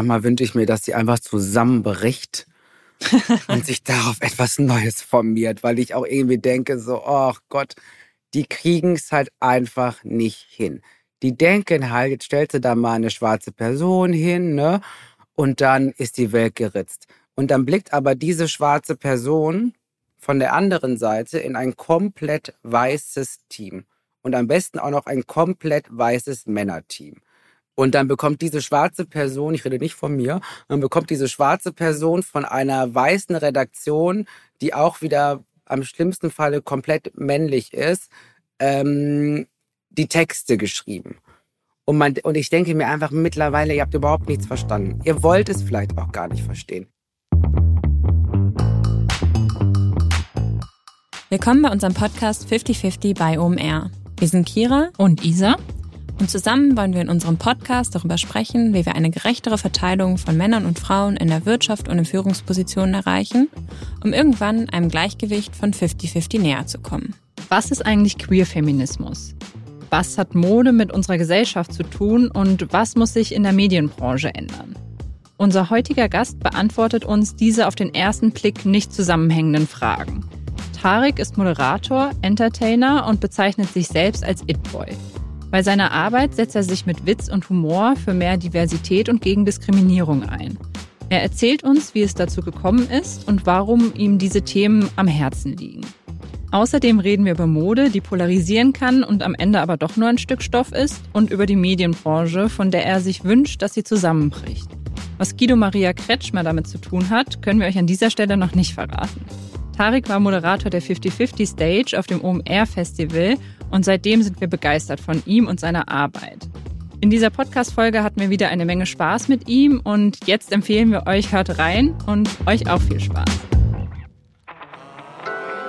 manchmal wünsche ich mir, dass sie einfach zusammenbricht und sich darauf etwas Neues formiert, weil ich auch irgendwie denke, so, oh Gott, die kriegen es halt einfach nicht hin. Die denken halt, jetzt stellst du da mal eine schwarze Person hin, ne? Und dann ist die Welt geritzt. Und dann blickt aber diese schwarze Person von der anderen Seite in ein komplett weißes Team. Und am besten auch noch ein komplett weißes Männerteam. Und dann bekommt diese schwarze Person, ich rede nicht von mir, dann bekommt diese schwarze Person von einer weißen Redaktion, die auch wieder am schlimmsten Falle komplett männlich ist, ähm, die Texte geschrieben. Und, man, und ich denke mir einfach mittlerweile, ihr habt überhaupt nichts verstanden. Ihr wollt es vielleicht auch gar nicht verstehen. Willkommen bei unserem Podcast 5050 bei OMR. Wir sind Kira und Isa und zusammen wollen wir in unserem Podcast darüber sprechen, wie wir eine gerechtere Verteilung von Männern und Frauen in der Wirtschaft und in Führungspositionen erreichen, um irgendwann einem Gleichgewicht von 50-50 näher zu kommen. Was ist eigentlich Queer-Feminismus? Was hat Mode mit unserer Gesellschaft zu tun und was muss sich in der Medienbranche ändern? Unser heutiger Gast beantwortet uns diese auf den ersten Blick nicht zusammenhängenden Fragen. Tarek ist Moderator, Entertainer und bezeichnet sich selbst als It-Boy. Bei seiner Arbeit setzt er sich mit Witz und Humor für mehr Diversität und gegen Diskriminierung ein. Er erzählt uns, wie es dazu gekommen ist und warum ihm diese Themen am Herzen liegen. Außerdem reden wir über Mode, die polarisieren kann und am Ende aber doch nur ein Stück Stoff ist, und über die Medienbranche, von der er sich wünscht, dass sie zusammenbricht. Was Guido Maria Kretschmer damit zu tun hat, können wir euch an dieser Stelle noch nicht verraten. Tarek war Moderator der 50-50 Stage auf dem OMR Festival und seitdem sind wir begeistert von ihm und seiner Arbeit. In dieser Podcast-Folge hatten wir wieder eine Menge Spaß mit ihm und jetzt empfehlen wir euch, hört rein und euch auch viel Spaß.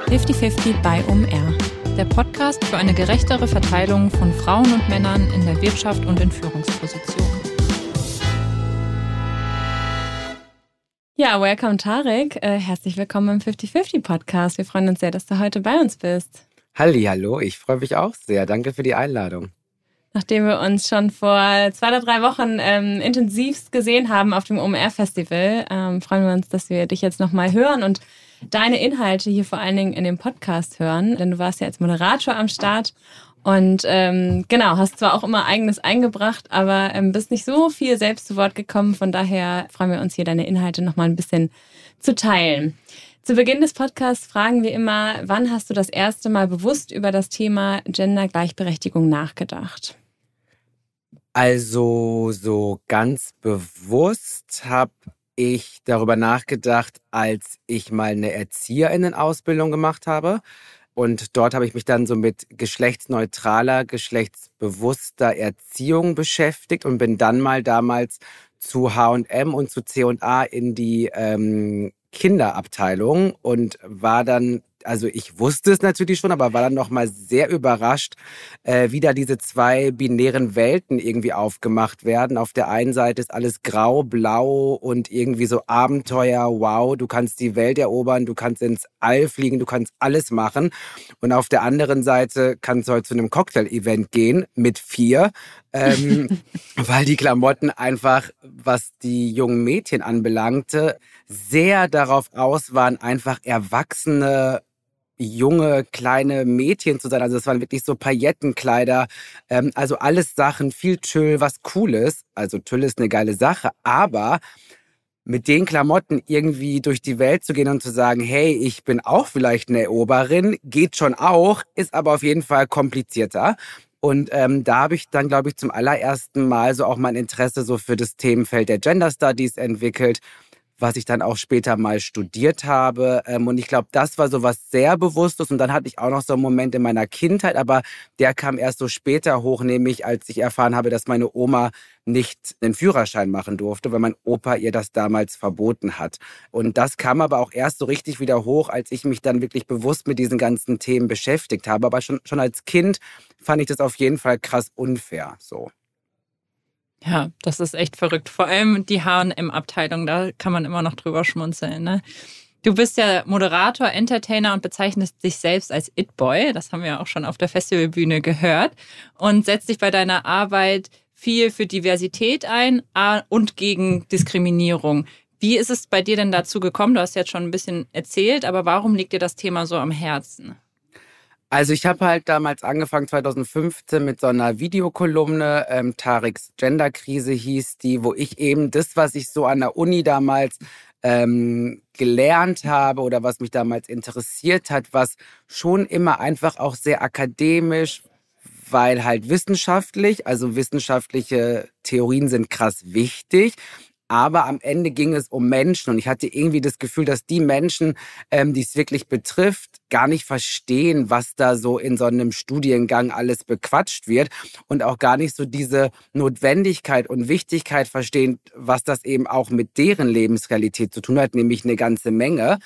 50-50 bei OMR. Der Podcast für eine gerechtere Verteilung von Frauen und Männern in der Wirtschaft und in Führungspositionen. Ja, welcome Tarek. Äh, herzlich willkommen im 50-50 Podcast. Wir freuen uns sehr, dass du heute bei uns bist. Hallo, ich freue mich auch sehr. Danke für die Einladung. Nachdem wir uns schon vor zwei oder drei Wochen ähm, intensivst gesehen haben auf dem OMR-Festival, ähm, freuen wir uns, dass wir dich jetzt nochmal hören und deine Inhalte hier vor allen Dingen in dem Podcast hören. Denn du warst ja als Moderator am Start und ähm, genau, hast zwar auch immer eigenes eingebracht, aber ähm, bist nicht so viel selbst zu Wort gekommen. Von daher freuen wir uns hier, deine Inhalte nochmal ein bisschen zu teilen. Zu Beginn des Podcasts fragen wir immer, wann hast du das erste Mal bewusst über das Thema Gendergleichberechtigung nachgedacht? Also so ganz bewusst habe ich darüber nachgedacht, als ich mal eine Erzieherinnenausbildung gemacht habe. Und dort habe ich mich dann so mit geschlechtsneutraler, geschlechtsbewusster Erziehung beschäftigt und bin dann mal damals zu H&M und zu C&A in die ähm, Kinderabteilung und war dann also ich wusste es natürlich schon, aber war dann nochmal sehr überrascht, äh, wie da diese zwei binären Welten irgendwie aufgemacht werden. Auf der einen Seite ist alles grau, blau und irgendwie so Abenteuer, wow, du kannst die Welt erobern, du kannst ins All fliegen, du kannst alles machen. Und auf der anderen Seite kannst du heute zu einem Cocktail-Event gehen mit vier, ähm, weil die Klamotten einfach, was die jungen Mädchen anbelangte, sehr darauf aus waren, einfach erwachsene junge, kleine Mädchen zu sein. Also es waren wirklich so Paillettenkleider. Ähm, also alles Sachen, viel Tüll, was cool ist. Also Tüll ist eine geile Sache, aber mit den Klamotten irgendwie durch die Welt zu gehen und zu sagen, hey, ich bin auch vielleicht eine Eroberin, geht schon auch, ist aber auf jeden Fall komplizierter. Und ähm, da habe ich dann, glaube ich, zum allerersten Mal so auch mein Interesse so für das Themenfeld der Gender Studies entwickelt was ich dann auch später mal studiert habe. Ähm, und ich glaube, das war so was sehr Bewusstes. Und dann hatte ich auch noch so einen Moment in meiner Kindheit, aber der kam erst so später hoch, nämlich als ich erfahren habe, dass meine Oma nicht einen Führerschein machen durfte, weil mein Opa ihr das damals verboten hat. Und das kam aber auch erst so richtig wieder hoch, als ich mich dann wirklich bewusst mit diesen ganzen Themen beschäftigt habe. Aber schon, schon als Kind fand ich das auf jeden Fall krass unfair. So. Ja, das ist echt verrückt. Vor allem die HM-Abteilung, da kann man immer noch drüber schmunzeln. Ne? Du bist ja Moderator, Entertainer und bezeichnest dich selbst als It-Boy. Das haben wir auch schon auf der Festivalbühne gehört. Und setzt dich bei deiner Arbeit viel für Diversität ein und gegen Diskriminierung. Wie ist es bei dir denn dazu gekommen? Du hast jetzt schon ein bisschen erzählt, aber warum liegt dir das Thema so am Herzen? Also ich habe halt damals angefangen, 2015, mit so einer Videokolumne, ähm, Tariks Genderkrise hieß die, wo ich eben das, was ich so an der Uni damals ähm, gelernt habe oder was mich damals interessiert hat, was schon immer einfach auch sehr akademisch, weil halt wissenschaftlich, also wissenschaftliche Theorien sind krass wichtig, aber am Ende ging es um Menschen und ich hatte irgendwie das Gefühl, dass die Menschen, ähm, die es wirklich betrifft, gar nicht verstehen, was da so in so einem Studiengang alles bequatscht wird und auch gar nicht so diese Notwendigkeit und Wichtigkeit verstehen, was das eben auch mit deren Lebensrealität zu tun hat, nämlich eine ganze Menge.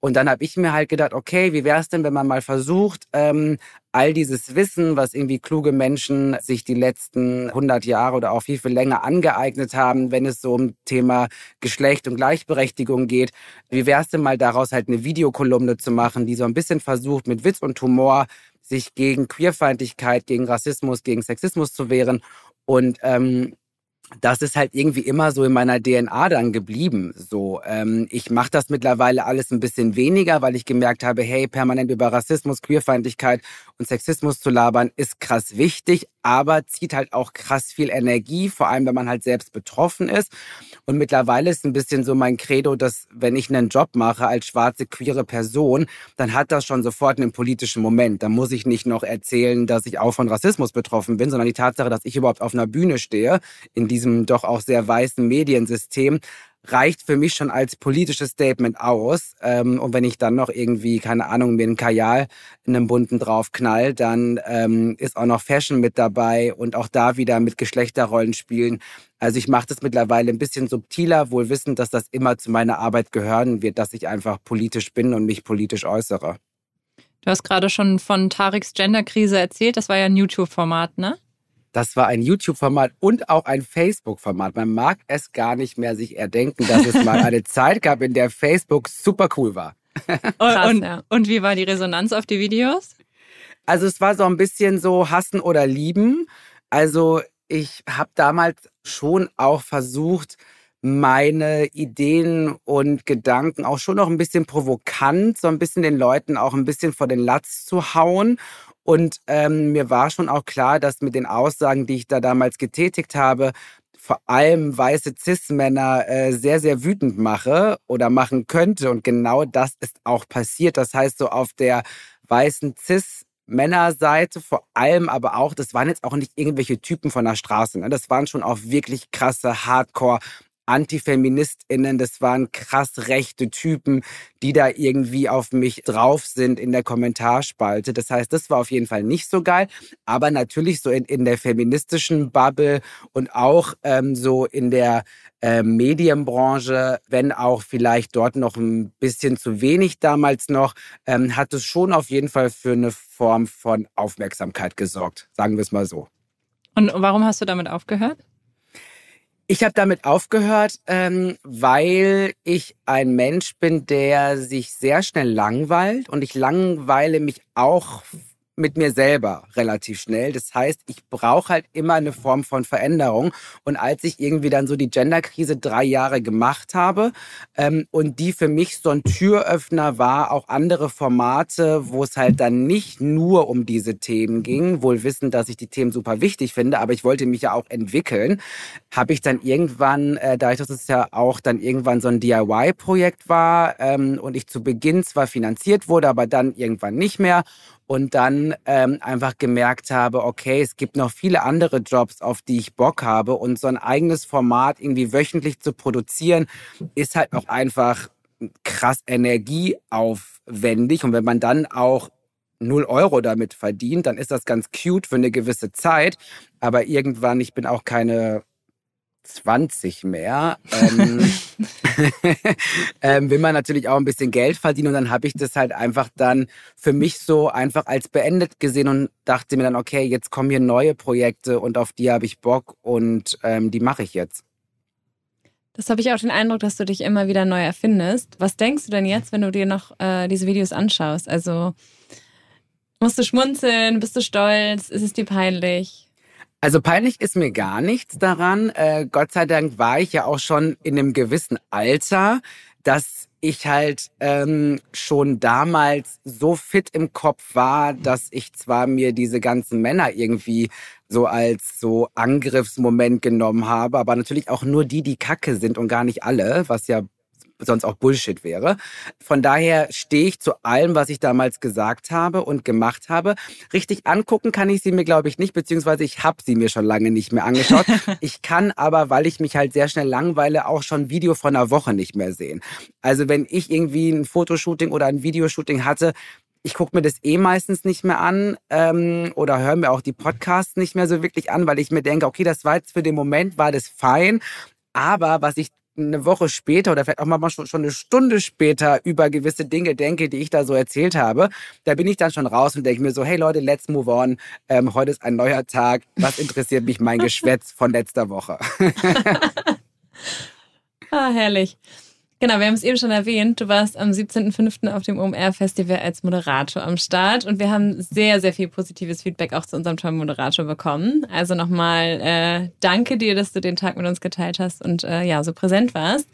Und dann habe ich mir halt gedacht, okay, wie wäre es denn, wenn man mal versucht, ähm, all dieses Wissen, was irgendwie kluge Menschen sich die letzten 100 Jahre oder auch viel, viel länger angeeignet haben, wenn es so um Thema Geschlecht und Gleichberechtigung geht, wie wäre es denn mal daraus halt eine Videokolumne zu machen, die so ein bisschen versucht, mit Witz und Humor sich gegen Queerfeindlichkeit, gegen Rassismus, gegen Sexismus zu wehren. Und ähm, das ist halt irgendwie immer so in meiner DNA dann geblieben. So, ähm, ich mache das mittlerweile alles ein bisschen weniger, weil ich gemerkt habe, hey, permanent über Rassismus, Queerfeindlichkeit und Sexismus zu labern, ist krass wichtig, aber zieht halt auch krass viel Energie, vor allem wenn man halt selbst betroffen ist. Und mittlerweile ist ein bisschen so mein Credo, dass wenn ich einen Job mache als schwarze, queere Person, dann hat das schon sofort einen politischen Moment. Da muss ich nicht noch erzählen, dass ich auch von Rassismus betroffen bin, sondern die Tatsache, dass ich überhaupt auf einer Bühne stehe, in diesem doch auch sehr weißen Mediensystem, reicht für mich schon als politisches Statement aus. Ähm, und wenn ich dann noch irgendwie, keine Ahnung, mir einen Kajal in einem bunten drauf knall, dann ähm, ist auch noch Fashion mit dabei und auch da wieder mit Geschlechterrollen spielen. Also ich mache das mittlerweile ein bisschen subtiler, wohl wissend, dass das immer zu meiner Arbeit gehören wird, dass ich einfach politisch bin und mich politisch äußere. Du hast gerade schon von Tariks Genderkrise erzählt. Das war ja ein YouTube-Format, ne? Das war ein YouTube-Format und auch ein Facebook-Format. Man mag es gar nicht mehr sich erdenken, dass es mal eine Zeit gab, in der Facebook super cool war. Krass, und, ja. und wie war die Resonanz auf die Videos? Also es war so ein bisschen so hassen oder lieben. Also ich habe damals schon auch versucht, meine Ideen und Gedanken auch schon noch ein bisschen provokant, so ein bisschen den Leuten auch ein bisschen vor den Latz zu hauen und ähm, mir war schon auch klar, dass mit den Aussagen, die ich da damals getätigt habe, vor allem weiße Cis-Männer äh, sehr, sehr wütend mache oder machen könnte. Und genau das ist auch passiert. Das heißt, so auf der weißen Cis- Männerseite vor allem, aber auch, das waren jetzt auch nicht irgendwelche Typen von der Straße. Ne? Das waren schon auch wirklich krasse Hardcore AntifeministInnen, das waren krass rechte Typen, die da irgendwie auf mich drauf sind in der Kommentarspalte. Das heißt, das war auf jeden Fall nicht so geil. Aber natürlich so in, in der feministischen Bubble und auch ähm, so in der äh, Medienbranche, wenn auch vielleicht dort noch ein bisschen zu wenig damals noch, ähm, hat es schon auf jeden Fall für eine Form von Aufmerksamkeit gesorgt, sagen wir es mal so. Und warum hast du damit aufgehört? Ich habe damit aufgehört, ähm, weil ich ein Mensch bin, der sich sehr schnell langweilt. Und ich langweile mich auch mit mir selber relativ schnell. Das heißt, ich brauche halt immer eine Form von Veränderung. Und als ich irgendwie dann so die Genderkrise drei Jahre gemacht habe ähm, und die für mich so ein Türöffner war, auch andere Formate, wo es halt dann nicht nur um diese Themen ging, wohl wissend, dass ich die Themen super wichtig finde, aber ich wollte mich ja auch entwickeln, habe ich dann irgendwann, äh, dadurch, dass es ja auch dann irgendwann so ein DIY-Projekt war ähm, und ich zu Beginn zwar finanziert wurde, aber dann irgendwann nicht mehr und dann ähm, einfach gemerkt habe, okay, es gibt noch viele andere Jobs, auf die ich Bock habe und so ein eigenes Format irgendwie wöchentlich zu produzieren, ist halt auch einfach krass energieaufwendig und wenn man dann auch 0 Euro damit verdient, dann ist das ganz cute für eine gewisse Zeit. Aber irgendwann, ich bin auch keine 20 mehr, ähm, ähm, will man natürlich auch ein bisschen Geld verdienen. Und dann habe ich das halt einfach dann für mich so einfach als beendet gesehen und dachte mir dann, okay, jetzt kommen hier neue Projekte und auf die habe ich Bock und ähm, die mache ich jetzt. Das habe ich auch den Eindruck, dass du dich immer wieder neu erfindest. Was denkst du denn jetzt, wenn du dir noch äh, diese Videos anschaust? Also musst du schmunzeln? Bist du stolz? Ist es dir peinlich? Also peinlich ist mir gar nichts daran. Äh, Gott sei Dank war ich ja auch schon in einem gewissen Alter, dass ich halt ähm, schon damals so fit im Kopf war, dass ich zwar mir diese ganzen Männer irgendwie so als so Angriffsmoment genommen habe, aber natürlich auch nur die, die Kacke sind und gar nicht alle, was ja sonst auch Bullshit wäre. Von daher stehe ich zu allem, was ich damals gesagt habe und gemacht habe. Richtig angucken kann ich sie mir, glaube ich, nicht, beziehungsweise ich habe sie mir schon lange nicht mehr angeschaut. ich kann aber, weil ich mich halt sehr schnell langweile, auch schon Video von einer Woche nicht mehr sehen. Also wenn ich irgendwie ein Fotoshooting oder ein Videoshooting hatte, ich gucke mir das eh meistens nicht mehr an ähm, oder höre mir auch die Podcasts nicht mehr so wirklich an, weil ich mir denke, okay, das war jetzt für den Moment, war das fein. Aber was ich eine Woche später oder vielleicht auch mal schon, eine Stunde später über gewisse Dinge denke, die ich da so erzählt habe, da bin ich dann schon raus und denke mir so, hey Leute, let's move on. Ähm, heute ist ein neuer Tag. Was interessiert mich mein Geschwätz von letzter Woche? ah, herrlich. Genau, wir haben es eben schon erwähnt. Du warst am 17.05. auf dem OMR-Festival als Moderator am Start und wir haben sehr, sehr viel positives Feedback auch zu unserem tollen Moderator bekommen. Also nochmal äh, danke dir, dass du den Tag mit uns geteilt hast und äh, ja, so präsent warst.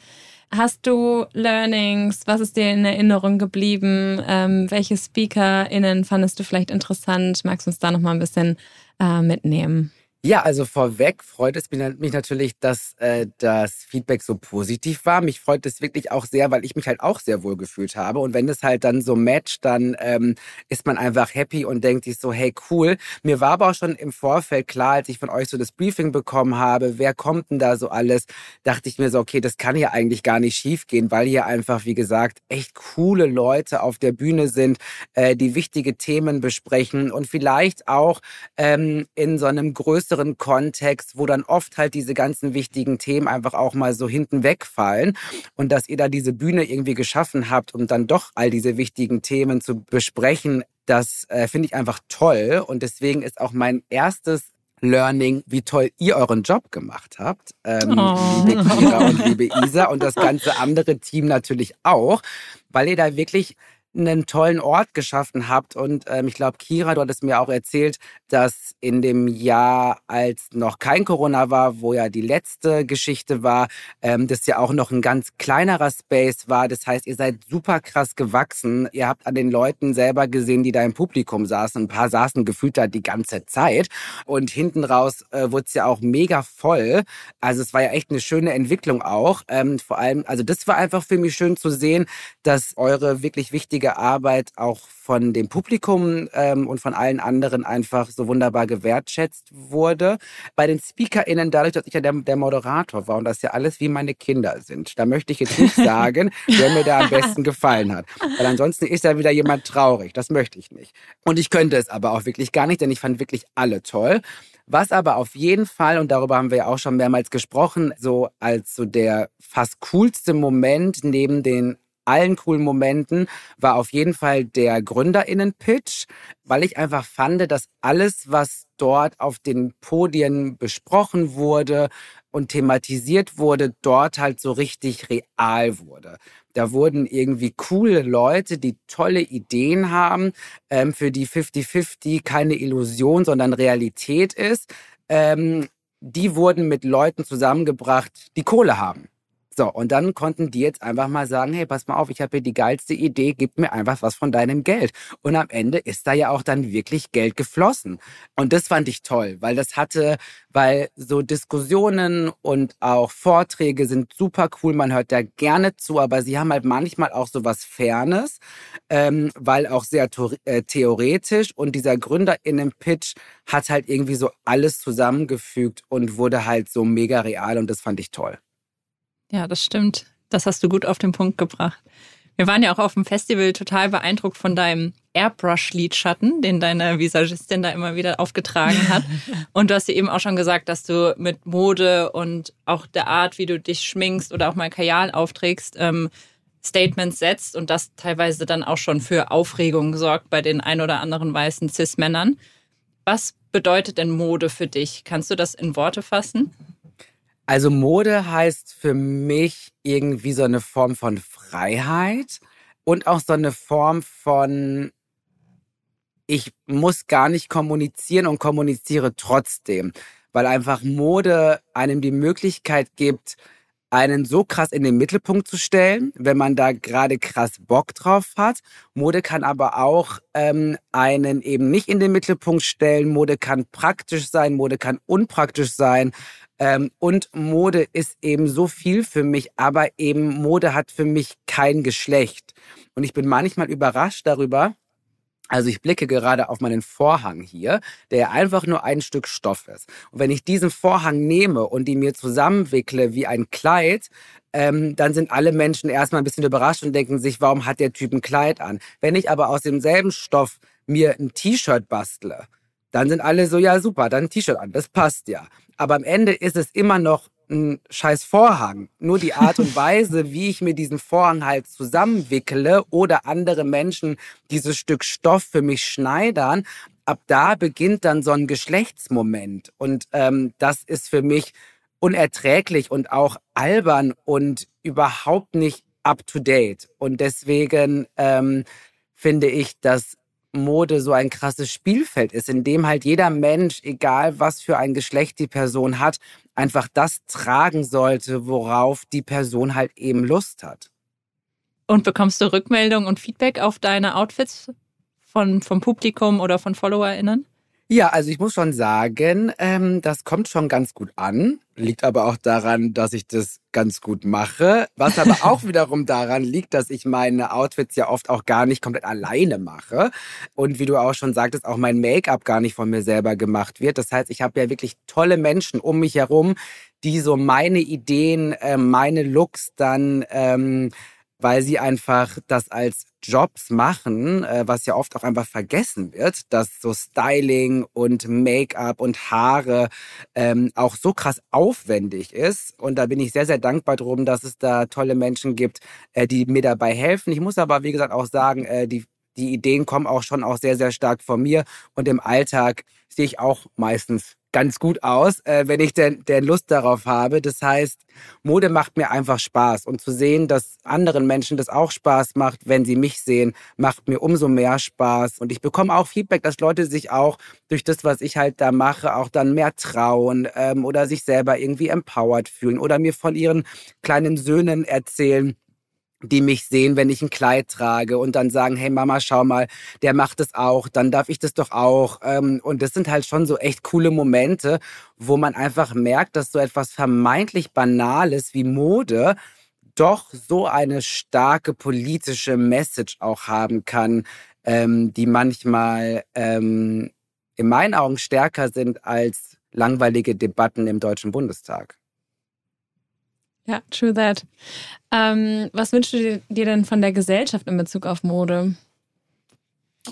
Hast du Learnings? Was ist dir in Erinnerung geblieben? Ähm, welche SpeakerInnen fandest du vielleicht interessant? Magst du uns da nochmal ein bisschen äh, mitnehmen? Ja, also vorweg freut es mich natürlich, dass äh, das Feedback so positiv war. Mich freut es wirklich auch sehr, weil ich mich halt auch sehr wohl gefühlt habe. Und wenn es halt dann so matcht, dann ähm, ist man einfach happy und denkt sich so, hey cool. Mir war aber auch schon im Vorfeld klar, als ich von euch so das Briefing bekommen habe, wer kommt denn da so alles, dachte ich mir so, okay, das kann ja eigentlich gar nicht schief gehen, weil hier einfach, wie gesagt, echt coole Leute auf der Bühne sind, äh, die wichtige Themen besprechen und vielleicht auch ähm, in so einem größeren größeren Kontext, wo dann oft halt diese ganzen wichtigen Themen einfach auch mal so hinten wegfallen und dass ihr da diese Bühne irgendwie geschaffen habt, um dann doch all diese wichtigen Themen zu besprechen, das äh, finde ich einfach toll und deswegen ist auch mein erstes Learning, wie toll ihr euren Job gemacht habt, ähm, oh. liebe Kira und liebe Isa und das ganze andere Team natürlich auch, weil ihr da wirklich einen tollen Ort geschaffen habt. Und ähm, ich glaube, Kira, du hattest mir auch erzählt, dass in dem Jahr, als noch kein Corona war, wo ja die letzte Geschichte war, ähm, das ja auch noch ein ganz kleinerer Space war. Das heißt, ihr seid super krass gewachsen. Ihr habt an den Leuten selber gesehen, die da im Publikum saßen. Ein paar saßen gefühlt da die ganze Zeit. Und hinten raus äh, wurde es ja auch mega voll. Also es war ja echt eine schöne Entwicklung auch. Ähm, vor allem, also das war einfach für mich schön zu sehen, dass eure wirklich wichtige großartige Arbeit auch von dem Publikum ähm, und von allen anderen einfach so wunderbar gewertschätzt wurde. Bei den SpeakerInnen, dadurch, dass ich ja der, der Moderator war und das ja alles wie meine Kinder sind, da möchte ich jetzt nicht sagen, wer mir da am besten gefallen hat. Weil ansonsten ist da wieder jemand traurig. Das möchte ich nicht. Und ich könnte es aber auch wirklich gar nicht, denn ich fand wirklich alle toll. Was aber auf jeden Fall, und darüber haben wir ja auch schon mehrmals gesprochen, so als so der fast coolste Moment neben den allen coolen Momenten war auf jeden Fall der Gründerinnen-Pitch, weil ich einfach fand, dass alles, was dort auf den Podien besprochen wurde und thematisiert wurde, dort halt so richtig real wurde. Da wurden irgendwie coole Leute, die tolle Ideen haben, ähm, für die 50-50 keine Illusion, sondern Realität ist. Ähm, die wurden mit Leuten zusammengebracht, die Kohle haben. So, und dann konnten die jetzt einfach mal sagen, hey, pass mal auf, ich habe hier die geilste Idee, gib mir einfach was von deinem Geld. Und am Ende ist da ja auch dann wirklich Geld geflossen. Und das fand ich toll, weil das hatte, weil so Diskussionen und auch Vorträge sind super cool, man hört da gerne zu, aber sie haben halt manchmal auch so was Fernes, ähm, weil auch sehr äh, theoretisch und dieser GründerInnen-Pitch hat halt irgendwie so alles zusammengefügt und wurde halt so mega real und das fand ich toll. Ja, das stimmt. Das hast du gut auf den Punkt gebracht. Wir waren ja auch auf dem Festival total beeindruckt von deinem Airbrush-Lidschatten, den deine Visagistin da immer wieder aufgetragen hat. Und du hast ja eben auch schon gesagt, dass du mit Mode und auch der Art, wie du dich schminkst oder auch mal Kajal aufträgst, ähm, Statements setzt und das teilweise dann auch schon für Aufregung sorgt bei den ein oder anderen weißen Cis-Männern. Was bedeutet denn Mode für dich? Kannst du das in Worte fassen? Also Mode heißt für mich irgendwie so eine Form von Freiheit und auch so eine Form von ich muss gar nicht kommunizieren und kommuniziere trotzdem, weil einfach Mode einem die Möglichkeit gibt, einen so krass in den Mittelpunkt zu stellen, wenn man da gerade krass Bock drauf hat. Mode kann aber auch ähm, einen eben nicht in den Mittelpunkt stellen. Mode kann praktisch sein, Mode kann unpraktisch sein. Ähm, und Mode ist eben so viel für mich, aber eben Mode hat für mich kein Geschlecht. Und ich bin manchmal überrascht darüber, also ich blicke gerade auf meinen Vorhang hier, der einfach nur ein Stück Stoff ist. Und wenn ich diesen Vorhang nehme und ihn mir zusammenwickle wie ein Kleid, ähm, dann sind alle Menschen erstmal ein bisschen überrascht und denken sich, warum hat der Typ ein Kleid an? Wenn ich aber aus demselben Stoff mir ein T-Shirt bastle, dann sind alle so, ja super, dann T-Shirt an, das passt ja. Aber am Ende ist es immer noch ein scheiß Vorhang. Nur die Art und Weise, wie ich mir diesen Vorhang halt zusammenwickle oder andere Menschen dieses Stück Stoff für mich schneidern, ab da beginnt dann so ein Geschlechtsmoment. Und ähm, das ist für mich unerträglich und auch albern und überhaupt nicht up-to-date. Und deswegen ähm, finde ich, dass Mode so ein krasses Spielfeld ist, in dem halt jeder Mensch, egal was für ein Geschlecht die Person hat, einfach das tragen sollte, worauf die Person halt eben Lust hat. Und bekommst du Rückmeldung und Feedback auf deine Outfits von, vom Publikum oder von FollowerInnen? Ja, also ich muss schon sagen, ähm, das kommt schon ganz gut an. Liegt aber auch daran, dass ich das ganz gut mache. Was aber auch wiederum daran liegt, dass ich meine Outfits ja oft auch gar nicht komplett alleine mache. Und wie du auch schon sagtest, auch mein Make-up gar nicht von mir selber gemacht wird. Das heißt, ich habe ja wirklich tolle Menschen um mich herum, die so meine Ideen, äh, meine Looks dann ähm, weil sie einfach das als Jobs machen, äh, was ja oft auch einfach vergessen wird, dass so Styling und Make-up und Haare ähm, auch so krass aufwendig ist. Und da bin ich sehr, sehr dankbar drum, dass es da tolle Menschen gibt, äh, die mir dabei helfen. Ich muss aber, wie gesagt, auch sagen, äh, die die Ideen kommen auch schon auch sehr, sehr stark von mir. Und im Alltag sehe ich auch meistens ganz gut aus, äh, wenn ich denn, denn Lust darauf habe. Das heißt, Mode macht mir einfach Spaß. Und zu sehen, dass anderen Menschen das auch Spaß macht, wenn sie mich sehen, macht mir umso mehr Spaß. Und ich bekomme auch Feedback, dass Leute sich auch durch das, was ich halt da mache, auch dann mehr trauen ähm, oder sich selber irgendwie empowered fühlen oder mir von ihren kleinen Söhnen erzählen die mich sehen, wenn ich ein Kleid trage und dann sagen, hey Mama, schau mal, der macht es auch, dann darf ich das doch auch. Ähm, und das sind halt schon so echt coole Momente, wo man einfach merkt, dass so etwas vermeintlich Banales wie Mode doch so eine starke politische Message auch haben kann, ähm, die manchmal ähm, in meinen Augen stärker sind als langweilige Debatten im Deutschen Bundestag. Ja, true that. Ähm, was wünschst du dir denn von der Gesellschaft in Bezug auf Mode?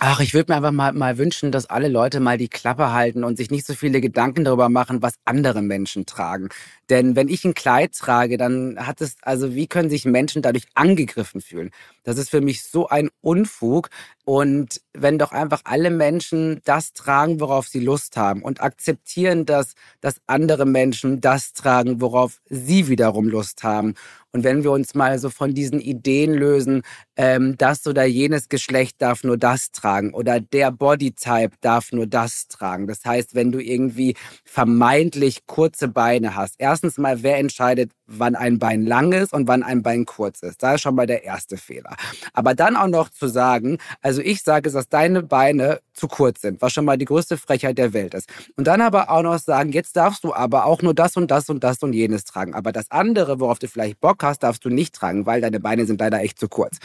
Ach, ich würde mir einfach mal, mal wünschen, dass alle Leute mal die Klappe halten und sich nicht so viele Gedanken darüber machen, was andere Menschen tragen. Denn wenn ich ein Kleid trage, dann hat es, also wie können sich Menschen dadurch angegriffen fühlen? Das ist für mich so ein Unfug. Und wenn doch einfach alle Menschen das tragen, worauf sie Lust haben und akzeptieren, dass, dass andere Menschen das tragen, worauf sie wiederum Lust haben. Und wenn wir uns mal so von diesen Ideen lösen, ähm, das oder jenes Geschlecht darf nur das tragen oder der Bodytype darf nur das tragen. Das heißt, wenn du irgendwie vermeintlich kurze Beine hast, erstens mal, wer entscheidet, wann ein Bein lang ist und wann ein Bein kurz ist. Da ist schon mal der erste Fehler. Aber dann auch noch zu sagen, also ich sage, dass deine Beine zu kurz sind, was schon mal die größte Frechheit der Welt ist. Und dann aber auch noch sagen, jetzt darfst du aber auch nur das und das und das und jenes tragen. Aber das andere, worauf du vielleicht Bock hast, darfst du nicht tragen, weil deine Beine sind leider echt zu kurz.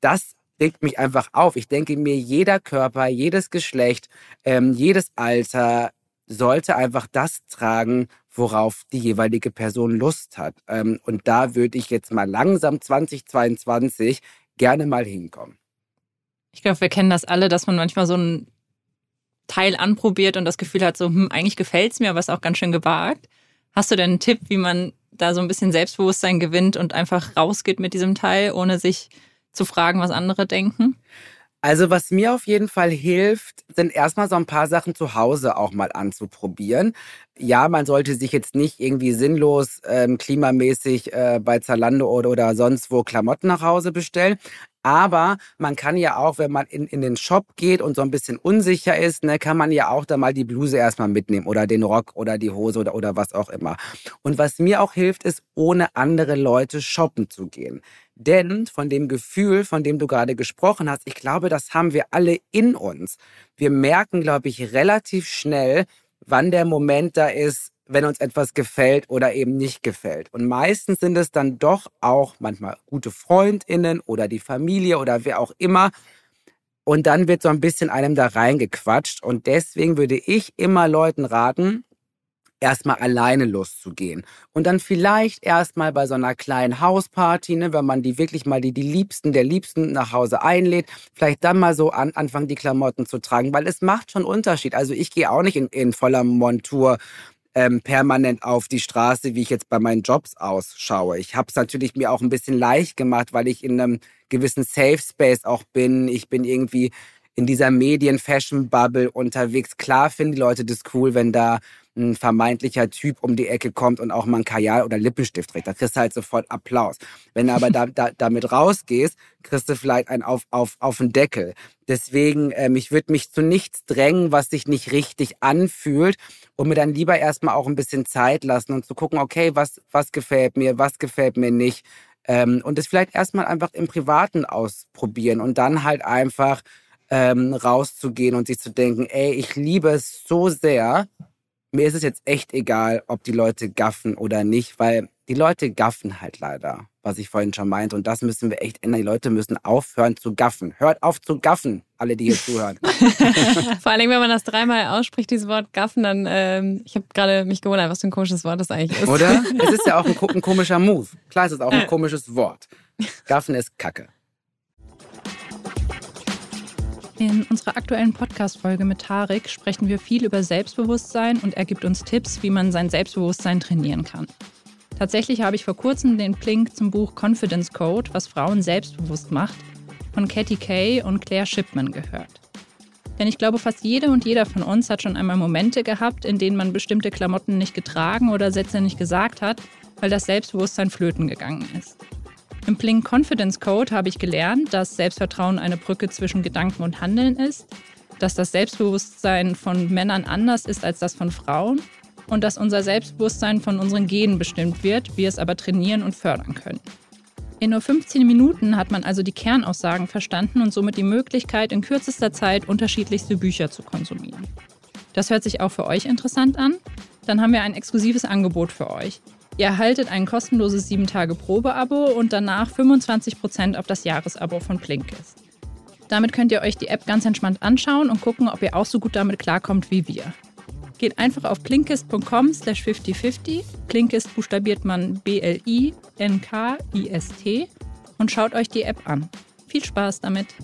Das regt mich einfach auf. Ich denke mir, jeder Körper, jedes Geschlecht, ähm, jedes Alter sollte einfach das tragen, worauf die jeweilige Person Lust hat. Ähm, und da würde ich jetzt mal langsam 2022 gerne mal hinkommen. Ich glaube, wir kennen das alle, dass man manchmal so ein Teil anprobiert und das Gefühl hat, so, hm, eigentlich gefällt es mir, aber ist auch ganz schön gewagt. Hast du denn einen Tipp, wie man da so ein bisschen Selbstbewusstsein gewinnt und einfach rausgeht mit diesem Teil, ohne sich zu fragen, was andere denken? Also was mir auf jeden Fall hilft, sind erstmal so ein paar Sachen zu Hause auch mal anzuprobieren. Ja, man sollte sich jetzt nicht irgendwie sinnlos ähm, klimamäßig äh, bei Zalando oder, oder sonst wo Klamotten nach Hause bestellen. Aber man kann ja auch, wenn man in, in den Shop geht und so ein bisschen unsicher ist, ne, kann man ja auch da mal die Bluse erstmal mitnehmen oder den Rock oder die Hose oder, oder was auch immer. Und was mir auch hilft, ist, ohne andere Leute shoppen zu gehen. Denn von dem Gefühl, von dem du gerade gesprochen hast, ich glaube, das haben wir alle in uns. Wir merken, glaube ich, relativ schnell, wann der Moment da ist, wenn uns etwas gefällt oder eben nicht gefällt. Und meistens sind es dann doch auch manchmal gute Freundinnen oder die Familie oder wer auch immer. Und dann wird so ein bisschen einem da reingequatscht. Und deswegen würde ich immer Leuten raten, erstmal alleine loszugehen. Und dann vielleicht erstmal bei so einer kleinen Hausparty, ne, wenn man die wirklich mal die, die Liebsten der Liebsten nach Hause einlädt, vielleicht dann mal so an, anfangen, die Klamotten zu tragen, weil es macht schon Unterschied. Also ich gehe auch nicht in, in voller Montur ähm, permanent auf die Straße, wie ich jetzt bei meinen Jobs ausschaue. Ich habe es natürlich mir auch ein bisschen leicht gemacht, weil ich in einem gewissen Safe Space auch bin. Ich bin irgendwie in dieser Medien-Fashion-Bubble unterwegs. Klar finden die Leute das cool, wenn da ein vermeintlicher Typ um die Ecke kommt und auch mal ein Kajal oder Lippenstift trägt. Da kriegst du halt sofort Applaus. Wenn du aber da, da, damit rausgehst, kriegst du vielleicht einen auf, auf, auf den Deckel. Deswegen, ähm, ich würde mich zu nichts drängen, was sich nicht richtig anfühlt und mir dann lieber erstmal auch ein bisschen Zeit lassen und zu gucken, okay, was, was gefällt mir, was gefällt mir nicht. Ähm, und das vielleicht erstmal einfach im Privaten ausprobieren und dann halt einfach ähm, rauszugehen und sich zu denken, ey, ich liebe es so sehr, mir ist es jetzt echt egal, ob die Leute gaffen oder nicht, weil die Leute gaffen halt leider, was ich vorhin schon meinte. Und das müssen wir echt ändern. Die Leute müssen aufhören zu gaffen. Hört auf zu gaffen, alle, die hier zuhören. Vor allem, wenn man das dreimal ausspricht, dieses Wort gaffen, dann, ähm, ich habe gerade mich gewundert, was für ein komisches Wort das eigentlich ist. Oder? Es ist ja auch ein, ein komischer Move. Klar, es ist auch ein komisches Wort. Gaffen ist Kacke. In unserer aktuellen Podcast-Folge mit Tarek sprechen wir viel über Selbstbewusstsein und er gibt uns Tipps, wie man sein Selbstbewusstsein trainieren kann. Tatsächlich habe ich vor kurzem den Link zum Buch Confidence Code, was Frauen selbstbewusst macht, von Katie Kay und Claire Shipman gehört. Denn ich glaube, fast jede und jeder von uns hat schon einmal Momente gehabt, in denen man bestimmte Klamotten nicht getragen oder Sätze nicht gesagt hat, weil das Selbstbewusstsein flöten gegangen ist. Im Blink Confidence Code habe ich gelernt, dass Selbstvertrauen eine Brücke zwischen Gedanken und Handeln ist, dass das Selbstbewusstsein von Männern anders ist als das von Frauen und dass unser Selbstbewusstsein von unseren Genen bestimmt wird, wir es aber trainieren und fördern können. In nur 15 Minuten hat man also die Kernaussagen verstanden und somit die Möglichkeit, in kürzester Zeit unterschiedlichste Bücher zu konsumieren. Das hört sich auch für euch interessant an? Dann haben wir ein exklusives Angebot für euch. Ihr erhaltet ein kostenloses 7-Tage-Probe-Abo und danach 25% auf das Jahresabo von Blinkist. Damit könnt ihr euch die App ganz entspannt anschauen und gucken, ob ihr auch so gut damit klarkommt wie wir. Geht einfach auf blinkist.com slash 5050. Blinkist buchstabiert man B-L-I-N-K-I-S-T und schaut euch die App an. Viel Spaß damit!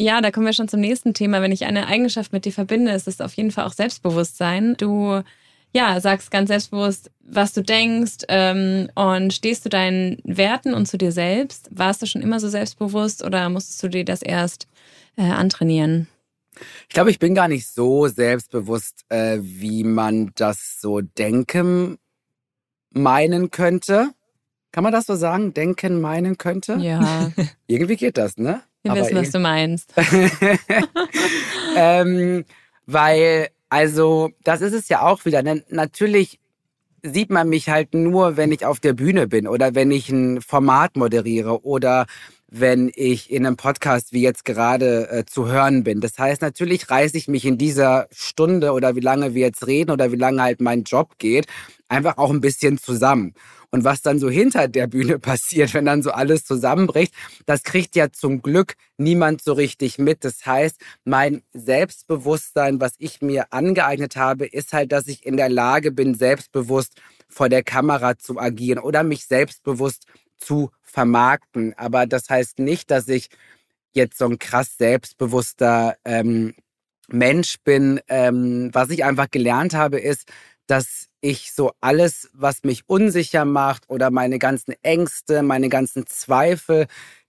Ja, da kommen wir schon zum nächsten Thema. Wenn ich eine Eigenschaft mit dir verbinde, ist es auf jeden Fall auch Selbstbewusstsein. Du ja, sagst ganz selbstbewusst, was du denkst ähm, und stehst du deinen Werten und zu dir selbst. Warst du schon immer so selbstbewusst oder musstest du dir das erst äh, antrainieren? Ich glaube, ich bin gar nicht so selbstbewusst, äh, wie man das so denken, meinen könnte. Kann man das so sagen? Denken, meinen könnte? Ja. Irgendwie geht das, ne? Wir wissen, was du meinst. ähm, weil, also, das ist es ja auch wieder. Ne? Natürlich sieht man mich halt nur, wenn ich auf der Bühne bin oder wenn ich ein Format moderiere oder wenn ich in einem Podcast wie jetzt gerade äh, zu hören bin. Das heißt, natürlich reiße ich mich in dieser Stunde oder wie lange wir jetzt reden oder wie lange halt mein Job geht, einfach auch ein bisschen zusammen. Und was dann so hinter der Bühne passiert, wenn dann so alles zusammenbricht, das kriegt ja zum Glück niemand so richtig mit. Das heißt, mein Selbstbewusstsein, was ich mir angeeignet habe, ist halt, dass ich in der Lage bin, selbstbewusst vor der Kamera zu agieren oder mich selbstbewusst zu vermarkten. Aber das heißt nicht, dass ich jetzt so ein krass selbstbewusster ähm, Mensch bin. Ähm, was ich einfach gelernt habe, ist, dass ich so alles, was mich unsicher macht oder meine ganzen Ängste, meine ganzen Zweifel,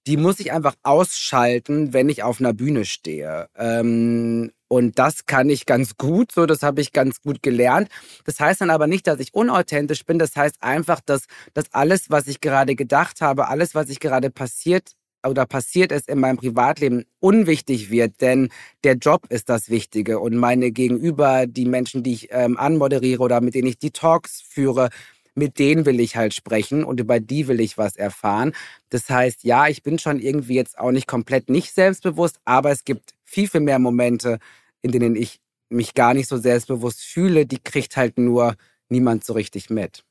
die muss ich einfach ausschalten, wenn ich auf einer Bühne stehe. Ähm, Und das kann ich ganz gut, so das habe ich ganz gut gelernt. Das heißt dann aber nicht, dass ich unauthentisch bin. Das heißt einfach, dass, dass alles, was ich gerade gedacht habe, alles, was ich gerade passiert oder passiert ist in meinem Privatleben, unwichtig wird, denn der Job ist das Wichtige und meine Gegenüber, die Menschen, die ich ähm, anmoderiere oder mit denen ich die Talks führe, mit denen will ich halt sprechen und über die will ich was erfahren. Das heißt, ja, ich bin schon irgendwie jetzt auch nicht komplett nicht selbstbewusst, aber es gibt viel, viel mehr Momente, in denen ich mich gar nicht so selbstbewusst fühle. Die kriegt halt nur niemand so richtig mit.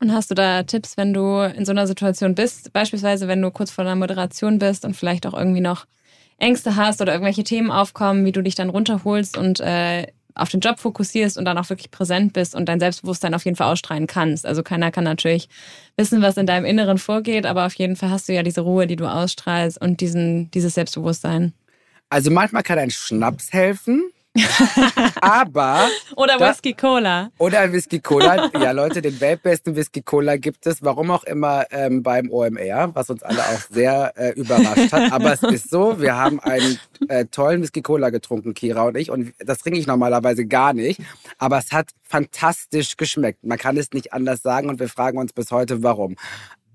Und hast du da Tipps, wenn du in so einer Situation bist, beispielsweise wenn du kurz vor einer Moderation bist und vielleicht auch irgendwie noch Ängste hast oder irgendwelche Themen aufkommen, wie du dich dann runterholst und äh, auf den Job fokussierst und dann auch wirklich präsent bist und dein Selbstbewusstsein auf jeden Fall ausstrahlen kannst. Also keiner kann natürlich wissen, was in deinem Inneren vorgeht, aber auf jeden Fall hast du ja diese Ruhe, die du ausstrahlst und diesen, dieses Selbstbewusstsein. Also manchmal kann ein Schnaps helfen. Aber. Oder Whisky Cola. Oder Whisky Cola. Ja, Leute, den weltbesten Whisky Cola gibt es, warum auch immer, ähm, beim OMR, was uns alle auch sehr äh, überrascht hat. Aber es ist so, wir haben einen äh, tollen Whisky Cola getrunken, Kira und ich. Und das trinke ich normalerweise gar nicht. Aber es hat fantastisch geschmeckt. Man kann es nicht anders sagen und wir fragen uns bis heute, warum.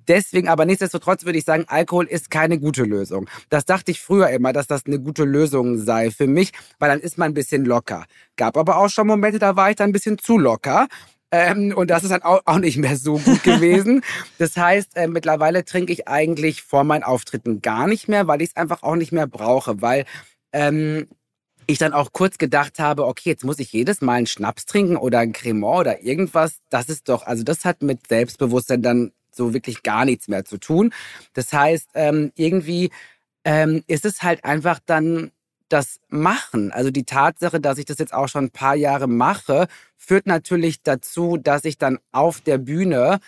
Deswegen aber nichtsdestotrotz würde ich sagen, Alkohol ist keine gute Lösung. Das dachte ich früher immer, dass das eine gute Lösung sei für mich, weil dann ist man ein bisschen locker. Gab aber auch schon Momente, da war ich dann ein bisschen zu locker. Ähm, und das ist dann auch, auch nicht mehr so gut gewesen. Das heißt, äh, mittlerweile trinke ich eigentlich vor meinen Auftritten gar nicht mehr, weil ich es einfach auch nicht mehr brauche, weil ähm, ich dann auch kurz gedacht habe, okay, jetzt muss ich jedes Mal einen Schnaps trinken oder ein Cremant oder irgendwas. Das ist doch, also das hat mit Selbstbewusstsein dann so wirklich gar nichts mehr zu tun. Das heißt, ähm, irgendwie ähm, ist es halt einfach dann das Machen. Also die Tatsache, dass ich das jetzt auch schon ein paar Jahre mache, führt natürlich dazu, dass ich dann auf der Bühne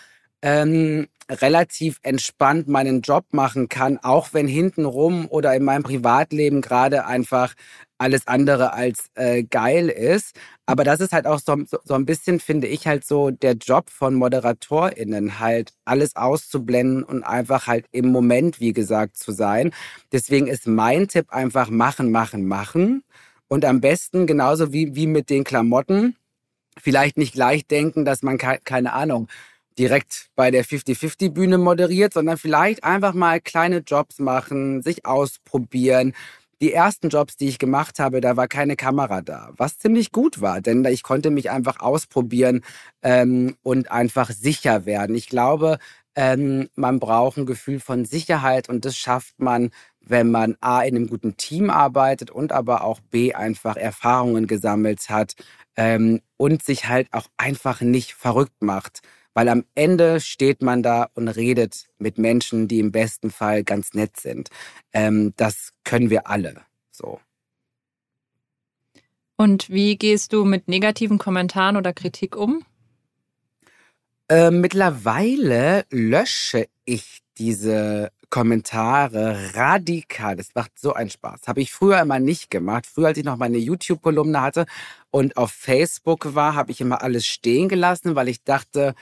ähm, relativ entspannt meinen Job machen kann, auch wenn hintenrum oder in meinem Privatleben gerade einfach alles andere als äh, geil ist. Aber das ist halt auch so, so, ein bisschen, finde ich, halt so der Job von ModeratorInnen, halt alles auszublenden und einfach halt im Moment, wie gesagt, zu sein. Deswegen ist mein Tipp einfach machen, machen, machen. Und am besten, genauso wie, wie mit den Klamotten, vielleicht nicht gleich denken, dass man, ke keine Ahnung, direkt bei der 50-50-Bühne moderiert, sondern vielleicht einfach mal kleine Jobs machen, sich ausprobieren. Die ersten Jobs, die ich gemacht habe, da war keine Kamera da, was ziemlich gut war, denn ich konnte mich einfach ausprobieren ähm, und einfach sicher werden. Ich glaube, ähm, man braucht ein Gefühl von Sicherheit und das schafft man, wenn man A in einem guten Team arbeitet und aber auch B einfach Erfahrungen gesammelt hat ähm, und sich halt auch einfach nicht verrückt macht. Weil am Ende steht man da und redet mit Menschen, die im besten Fall ganz nett sind. Ähm, das können wir alle so. Und wie gehst du mit negativen Kommentaren oder Kritik um? Äh, mittlerweile lösche ich diese Kommentare radikal. Das macht so einen Spaß. Habe ich früher immer nicht gemacht. Früher, als ich noch meine YouTube-Kolumne hatte und auf Facebook war, habe ich immer alles stehen gelassen, weil ich dachte,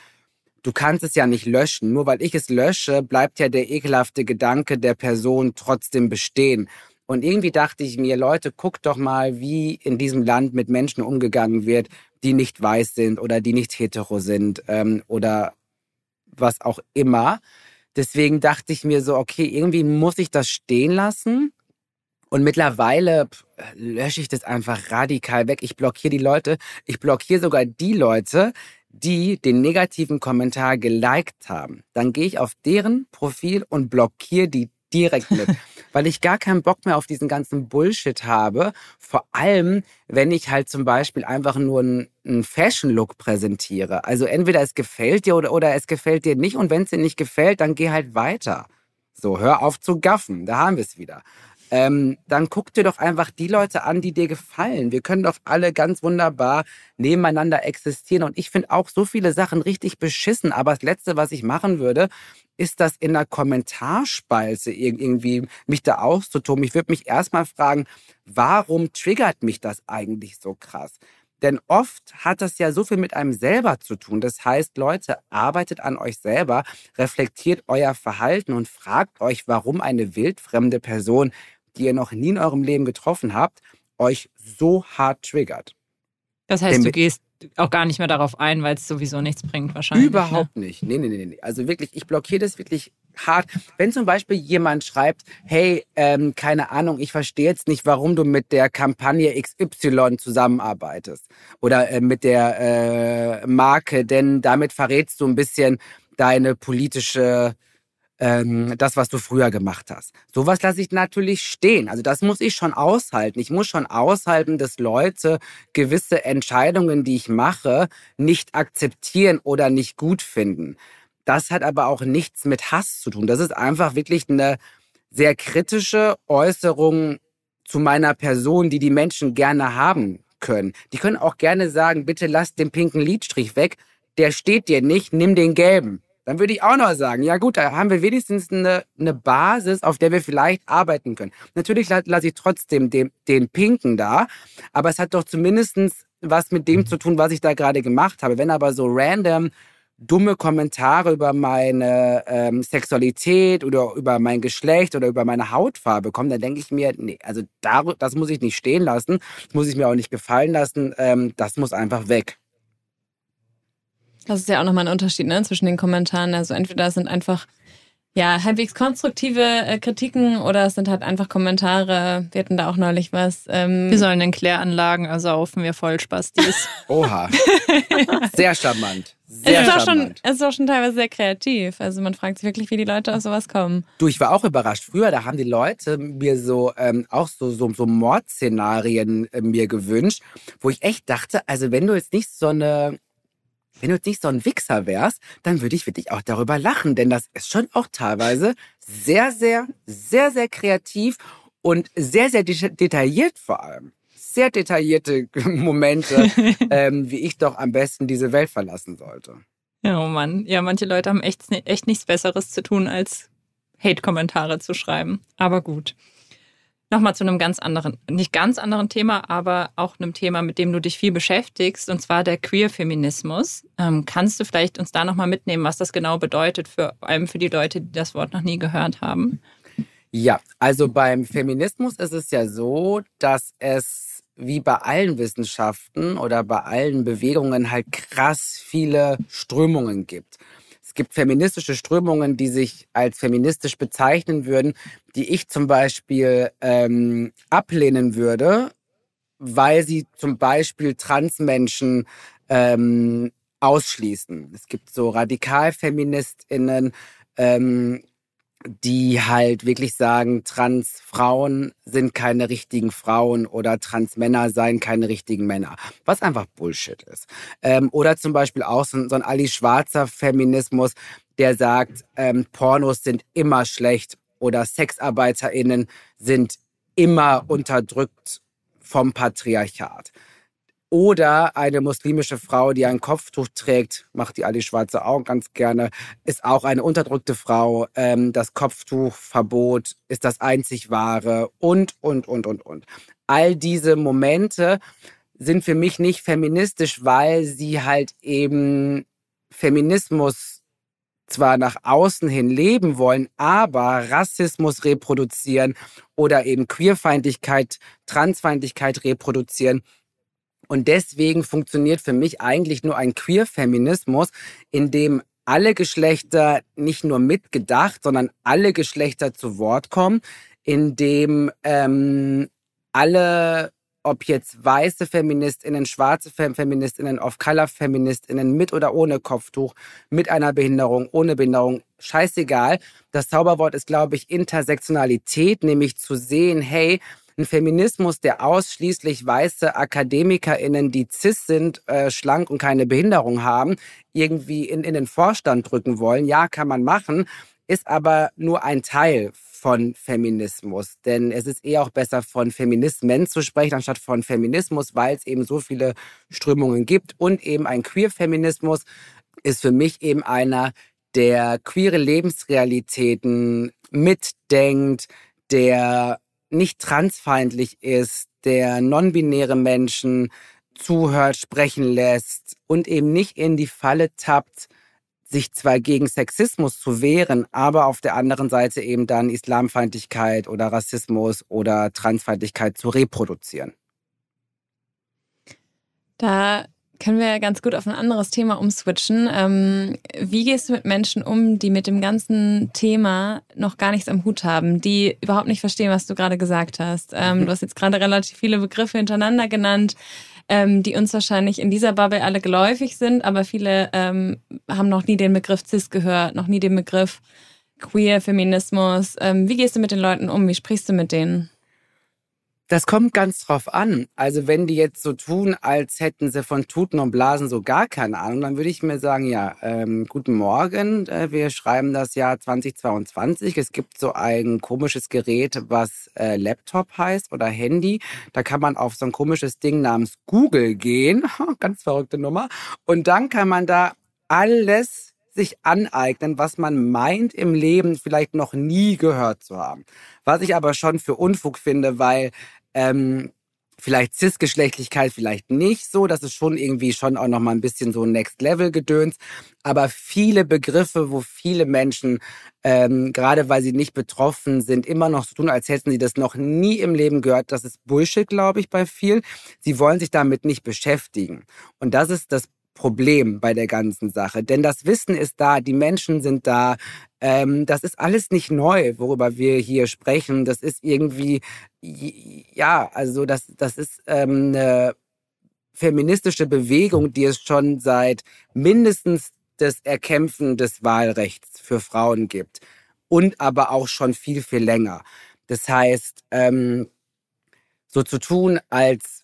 du kannst es ja nicht löschen. Nur weil ich es lösche, bleibt ja der ekelhafte Gedanke der Person trotzdem bestehen. Und irgendwie dachte ich mir, Leute, guckt doch mal, wie in diesem Land mit Menschen umgegangen wird, die nicht weiß sind oder die nicht hetero sind ähm, oder was auch immer. Deswegen dachte ich mir so, okay, irgendwie muss ich das stehen lassen. Und mittlerweile lösche ich das einfach radikal weg. Ich blockiere die Leute. Ich blockiere sogar die Leute, die den negativen Kommentar geliked haben, dann gehe ich auf deren Profil und blockiere die direkt mit, weil ich gar keinen Bock mehr auf diesen ganzen Bullshit habe. Vor allem, wenn ich halt zum Beispiel einfach nur einen, einen Fashion-Look präsentiere. Also entweder es gefällt dir oder, oder es gefällt dir nicht und wenn es dir nicht gefällt, dann geh halt weiter. So, hör auf zu gaffen, da haben wir es wieder ähm, dann guck dir doch einfach die Leute an, die dir gefallen. Wir können doch alle ganz wunderbar nebeneinander existieren. Und ich finde auch so viele Sachen richtig beschissen. Aber das Letzte, was ich machen würde, ist das in der Kommentarspalte irgendwie mich da auszutoben. Ich würde mich erstmal fragen, warum triggert mich das eigentlich so krass? Denn oft hat das ja so viel mit einem selber zu tun. Das heißt, Leute, arbeitet an euch selber, reflektiert euer Verhalten und fragt euch, warum eine wildfremde Person die ihr noch nie in eurem Leben getroffen habt, euch so hart triggert. Das heißt, du gehst auch gar nicht mehr darauf ein, weil es sowieso nichts bringt wahrscheinlich. Überhaupt ne? nicht. Nee, nee, nee, nee. Also wirklich, ich blockiere das wirklich hart. Wenn zum Beispiel jemand schreibt, hey, ähm, keine Ahnung, ich verstehe jetzt nicht, warum du mit der Kampagne XY zusammenarbeitest oder äh, mit der äh, Marke, denn damit verrätst du ein bisschen deine politische ähm, das, was du früher gemacht hast. Sowas lasse ich natürlich stehen. Also das muss ich schon aushalten. Ich muss schon aushalten, dass Leute gewisse Entscheidungen, die ich mache, nicht akzeptieren oder nicht gut finden. Das hat aber auch nichts mit Hass zu tun. Das ist einfach wirklich eine sehr kritische Äußerung zu meiner Person, die die Menschen gerne haben können. Die können auch gerne sagen, bitte lass den pinken Lidstrich weg. Der steht dir nicht, nimm den gelben. Dann würde ich auch noch sagen, ja gut, da haben wir wenigstens eine, eine Basis, auf der wir vielleicht arbeiten können. Natürlich lasse ich trotzdem den, den Pinken da, aber es hat doch zumindest was mit dem zu tun, was ich da gerade gemacht habe. Wenn aber so random dumme Kommentare über meine ähm, Sexualität oder über mein Geschlecht oder über meine Hautfarbe kommen, dann denke ich mir, nee, also da, das muss ich nicht stehen lassen, das muss ich mir auch nicht gefallen lassen, ähm, das muss einfach weg. Das ist ja auch nochmal ein Unterschied ne, zwischen den Kommentaren. Also entweder sind einfach ja halbwegs konstruktive äh, Kritiken oder es sind halt einfach Kommentare. Wir hatten da auch neulich was. Ähm wir sollen in Kläranlagen ersaufen, wir Vollspastis. Oha. Sehr charmant. Sehr es, ist charmant. Schon, es ist auch schon teilweise sehr kreativ. Also man fragt sich wirklich, wie die Leute auf sowas kommen. Du, ich war auch überrascht. Früher, da haben die Leute mir so ähm, auch so, so, so Mordszenarien äh, mir gewünscht, wo ich echt dachte, also wenn du jetzt nicht so eine wenn du jetzt nicht so ein Wichser wärst, dann würde ich wirklich auch darüber lachen, denn das ist schon auch teilweise sehr, sehr, sehr, sehr kreativ und sehr, sehr detailliert vor allem. Sehr detaillierte Momente, ähm, wie ich doch am besten diese Welt verlassen sollte. Ja, oh Mann. Ja, manche Leute haben echt, echt nichts Besseres zu tun, als Hate-Kommentare zu schreiben. Aber gut nochmal zu einem ganz anderen, nicht ganz anderen Thema, aber auch einem Thema, mit dem du dich viel beschäftigst, und zwar der Queer-Feminismus. Ähm, kannst du vielleicht uns da nochmal mitnehmen, was das genau bedeutet, vor allem für die Leute, die das Wort noch nie gehört haben? Ja, also beim Feminismus ist es ja so, dass es wie bei allen Wissenschaften oder bei allen Bewegungen halt krass viele Strömungen gibt. Es gibt feministische Strömungen, die sich als feministisch bezeichnen würden, die ich zum Beispiel ähm, ablehnen würde, weil sie zum Beispiel Transmenschen ähm, ausschließen. Es gibt so Radikalfeministinnen, ähm, die halt wirklich sagen, Transfrauen sind keine richtigen Frauen oder Transmänner seien keine richtigen Männer. Was einfach Bullshit ist. Ähm, oder zum Beispiel auch so, so ein Ali Schwarzer Feminismus, der sagt, ähm, Pornos sind immer schlecht oder SexarbeiterInnen sind immer unterdrückt vom Patriarchat. Oder eine muslimische Frau, die ein Kopftuch trägt, macht die Ali Schwarze auch ganz gerne, ist auch eine unterdrückte Frau. Ähm, das Kopftuchverbot ist das einzig wahre und, und, und, und, und. All diese Momente sind für mich nicht feministisch, weil sie halt eben Feminismus zwar nach außen hin leben wollen, aber Rassismus reproduzieren oder eben Queerfeindlichkeit, Transfeindlichkeit reproduzieren und deswegen funktioniert für mich eigentlich nur ein Queer-Feminismus, in dem alle Geschlechter nicht nur mitgedacht, sondern alle Geschlechter zu Wort kommen, in dem ähm, alle, ob jetzt weiße Feministinnen, schwarze Feministinnen, Off-Color-Feministinnen, mit oder ohne Kopftuch, mit einer Behinderung, ohne Behinderung, scheißegal. Das Zauberwort ist, glaube ich, Intersektionalität, nämlich zu sehen, hey, ein Feminismus, der ausschließlich weiße AkademikerInnen, die cis sind, äh, schlank und keine Behinderung haben, irgendwie in, in den Vorstand drücken wollen. Ja, kann man machen, ist aber nur ein Teil von Feminismus. Denn es ist eher auch besser, von Feminismen zu sprechen, anstatt von Feminismus, weil es eben so viele Strömungen gibt. Und eben ein Queer-Feminismus ist für mich eben einer, der queere Lebensrealitäten mitdenkt, der nicht transfeindlich ist, der non-binäre Menschen zuhört, sprechen lässt und eben nicht in die Falle tappt, sich zwar gegen Sexismus zu wehren, aber auf der anderen Seite eben dann Islamfeindlichkeit oder Rassismus oder Transfeindlichkeit zu reproduzieren. Da können wir ganz gut auf ein anderes Thema umswitchen. Ähm, wie gehst du mit Menschen um, die mit dem ganzen Thema noch gar nichts am Hut haben, die überhaupt nicht verstehen, was du gerade gesagt hast? Ähm, du hast jetzt gerade relativ viele Begriffe hintereinander genannt, ähm, die uns wahrscheinlich in dieser Bubble alle geläufig sind, aber viele ähm, haben noch nie den Begriff CIS gehört, noch nie den Begriff Queer, Feminismus. Ähm, wie gehst du mit den Leuten um? Wie sprichst du mit denen? Das kommt ganz drauf an. Also wenn die jetzt so tun, als hätten sie von Tuten und Blasen so gar keine Ahnung, dann würde ich mir sagen, ja, ähm, guten Morgen, äh, wir schreiben das Jahr 2022. Es gibt so ein komisches Gerät, was äh, Laptop heißt oder Handy. Da kann man auf so ein komisches Ding namens Google gehen, ganz verrückte Nummer, und dann kann man da alles sich aneignen, was man meint im Leben vielleicht noch nie gehört zu haben. Was ich aber schon für Unfug finde, weil ähm, vielleicht Cis-Geschlechtlichkeit vielleicht nicht so, das ist schon irgendwie schon auch noch mal ein bisschen so Next-Level-Gedöns, aber viele Begriffe, wo viele Menschen, ähm, gerade weil sie nicht betroffen sind, immer noch so tun, als hätten sie das noch nie im Leben gehört, das ist Bullshit, glaube ich, bei vielen. Sie wollen sich damit nicht beschäftigen. Und das ist das Problem bei der ganzen Sache. Denn das Wissen ist da, die Menschen sind da. Ähm, das ist alles nicht neu, worüber wir hier sprechen. Das ist irgendwie, ja, also das, das ist ähm, eine feministische Bewegung, die es schon seit mindestens das Erkämpfen des Wahlrechts für Frauen gibt. Und aber auch schon viel, viel länger. Das heißt, ähm, so zu tun, als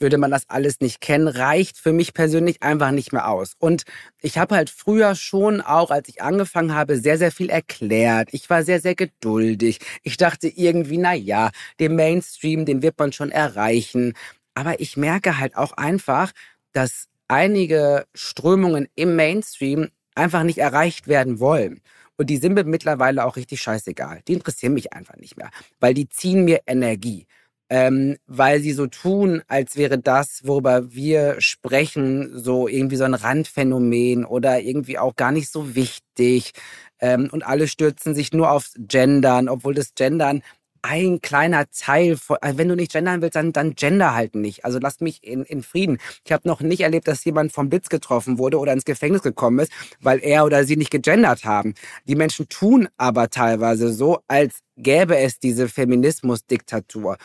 würde man das alles nicht kennen, reicht für mich persönlich einfach nicht mehr aus. Und ich habe halt früher schon auch, als ich angefangen habe, sehr, sehr viel erklärt. Ich war sehr, sehr geduldig. Ich dachte irgendwie, na ja, den Mainstream, den wird man schon erreichen. Aber ich merke halt auch einfach, dass einige Strömungen im Mainstream einfach nicht erreicht werden wollen. Und die sind mir mittlerweile auch richtig scheißegal. Die interessieren mich einfach nicht mehr, weil die ziehen mir Energie ähm, weil sie so tun, als wäre das, worüber wir sprechen, so irgendwie so ein Randphänomen oder irgendwie auch gar nicht so wichtig. Ähm, und alle stürzen sich nur aufs Gendern, obwohl das Gendern ein kleiner Teil von, also wenn du nicht gendern willst, dann, dann gender halt nicht. Also lass mich in, in Frieden. Ich habe noch nicht erlebt, dass jemand vom Blitz getroffen wurde oder ins Gefängnis gekommen ist, weil er oder sie nicht gegendert haben. Die Menschen tun aber teilweise so, als gäbe es diese Feminismusdiktatur.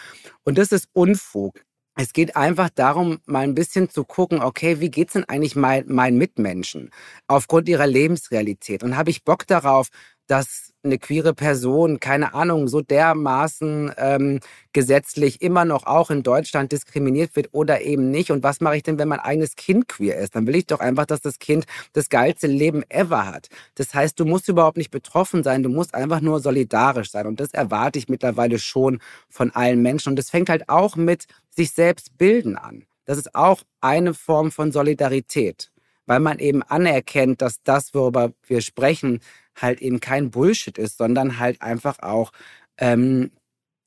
Und das ist Unfug. Es geht einfach darum, mal ein bisschen zu gucken, okay, wie geht's denn eigentlich meinen mein Mitmenschen aufgrund ihrer Lebensrealität? Und habe ich Bock darauf, dass eine queere Person, keine Ahnung, so dermaßen ähm, gesetzlich immer noch auch in Deutschland diskriminiert wird oder eben nicht. Und was mache ich denn, wenn mein eigenes Kind queer ist? Dann will ich doch einfach, dass das Kind das geilste Leben ever hat. Das heißt, du musst überhaupt nicht betroffen sein, du musst einfach nur solidarisch sein. Und das erwarte ich mittlerweile schon von allen Menschen. Und das fängt halt auch mit sich selbst bilden an. Das ist auch eine Form von Solidarität, weil man eben anerkennt, dass das, worüber wir sprechen, halt eben kein Bullshit ist, sondern halt einfach auch ähm,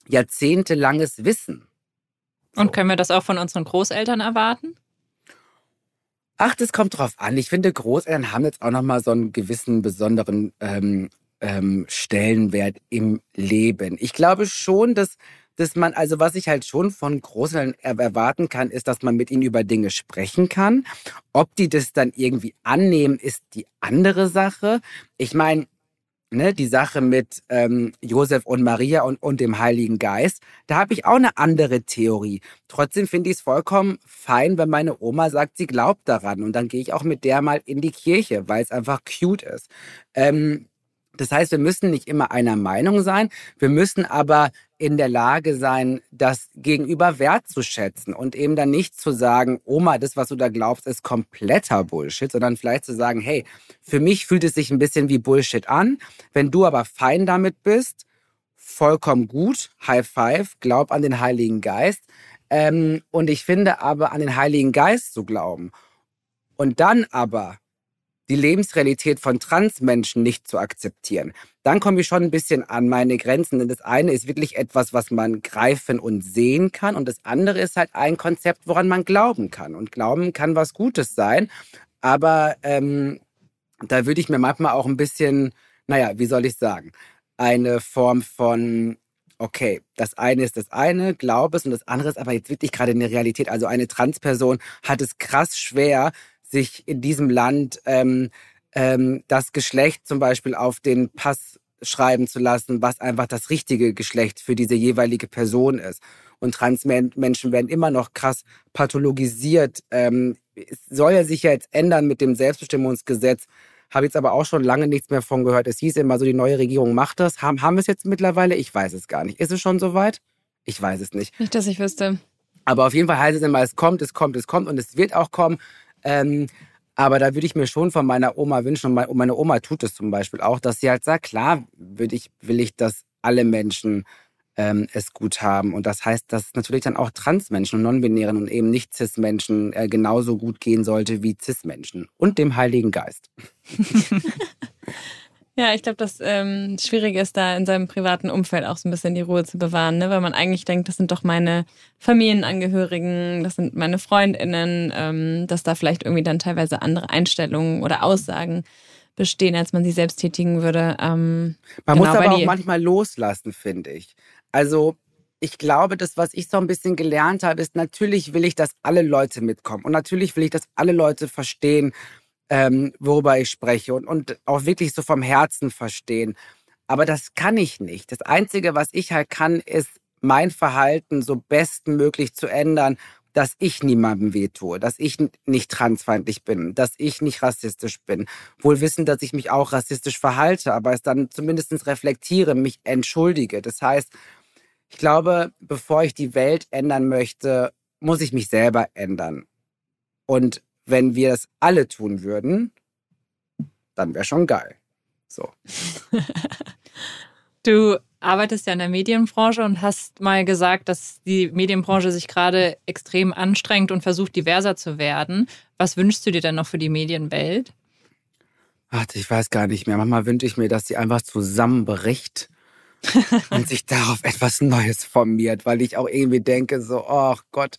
jahrzehntelanges Wissen. So. Und können wir das auch von unseren Großeltern erwarten? Ach, das kommt drauf an. Ich finde, Großeltern haben jetzt auch nochmal so einen gewissen besonderen ähm, ähm, Stellenwert im Leben. Ich glaube schon, dass dass man, also was ich halt schon von Großeltern erwarten kann, ist, dass man mit ihnen über Dinge sprechen kann. Ob die das dann irgendwie annehmen, ist die andere Sache. Ich meine, ne, die Sache mit ähm, Josef und Maria und, und dem Heiligen Geist, da habe ich auch eine andere Theorie. Trotzdem finde ich es vollkommen fein, wenn meine Oma sagt, sie glaubt daran. Und dann gehe ich auch mit der mal in die Kirche, weil es einfach cute ist. Ähm, das heißt, wir müssen nicht immer einer Meinung sein, wir müssen aber in der Lage sein, das Gegenüber wertzuschätzen und eben dann nicht zu sagen, Oma, das, was du da glaubst, ist kompletter Bullshit, sondern vielleicht zu sagen, hey, für mich fühlt es sich ein bisschen wie Bullshit an. Wenn du aber fein damit bist, vollkommen gut, High Five, glaub an den Heiligen Geist. Ähm, und ich finde aber, an den Heiligen Geist zu glauben und dann aber die Lebensrealität von Transmenschen nicht zu akzeptieren, dann komme ich schon ein bisschen an meine Grenzen. Denn das eine ist wirklich etwas, was man greifen und sehen kann. Und das andere ist halt ein Konzept, woran man glauben kann. Und Glauben kann was Gutes sein. Aber ähm, da würde ich mir manchmal auch ein bisschen, naja, wie soll ich sagen, eine Form von okay, das eine ist das eine, glaub es, und das andere ist aber jetzt wirklich gerade in der Realität. Also eine Transperson hat es krass schwer, sich in diesem Land ähm, ähm, das Geschlecht zum Beispiel auf den Pass schreiben zu lassen, was einfach das richtige Geschlecht für diese jeweilige Person ist. Und Transmenschen werden immer noch krass pathologisiert. Ähm, es soll ja sich ja jetzt ändern mit dem Selbstbestimmungsgesetz. Habe jetzt aber auch schon lange nichts mehr von gehört. Es hieß immer so, die neue Regierung macht das. Haben, haben wir es jetzt mittlerweile? Ich weiß es gar nicht. Ist es schon soweit? Ich weiß es nicht. Nicht, dass ich wüsste. Aber auf jeden Fall heißt es immer, es kommt, es kommt, es kommt und es wird auch kommen. Ähm, aber da würde ich mir schon von meiner Oma wünschen, und meine Oma tut es zum Beispiel auch, dass sie halt sagt, klar würde ich, will ich, dass alle Menschen ähm, es gut haben. Und das heißt, dass natürlich dann auch Transmenschen und Non-Binären und eben nicht Cis-Menschen äh, genauso gut gehen sollte wie Cis-Menschen. Und dem Heiligen Geist. Ja, ich glaube, das ähm, Schwierige ist da in seinem privaten Umfeld auch so ein bisschen die Ruhe zu bewahren, ne? weil man eigentlich denkt, das sind doch meine Familienangehörigen, das sind meine Freundinnen, ähm, dass da vielleicht irgendwie dann teilweise andere Einstellungen oder Aussagen bestehen, als man sie selbst tätigen würde. Ähm, man genau, muss aber auch manchmal loslassen, finde ich. Also ich glaube, das, was ich so ein bisschen gelernt habe, ist, natürlich will ich, dass alle Leute mitkommen. Und natürlich will ich, dass alle Leute verstehen, ähm, worüber ich spreche und, und auch wirklich so vom Herzen verstehen. Aber das kann ich nicht. Das Einzige, was ich halt kann, ist mein Verhalten so bestmöglich zu ändern, dass ich niemandem wehtue, dass ich nicht transfeindlich bin, dass ich nicht rassistisch bin. Wohl wissen, dass ich mich auch rassistisch verhalte, aber es dann zumindest reflektiere, mich entschuldige. Das heißt, ich glaube, bevor ich die Welt ändern möchte, muss ich mich selber ändern. Und wenn wir es alle tun würden, dann wäre schon geil. So. du arbeitest ja in der Medienbranche und hast mal gesagt, dass die Medienbranche sich gerade extrem anstrengt und versucht, diverser zu werden. Was wünschst du dir denn noch für die Medienwelt? Ach, ich weiß gar nicht mehr. Manchmal wünsche ich mir, dass sie einfach zusammenbricht und sich darauf etwas Neues formiert, weil ich auch irgendwie denke, so, oh Gott,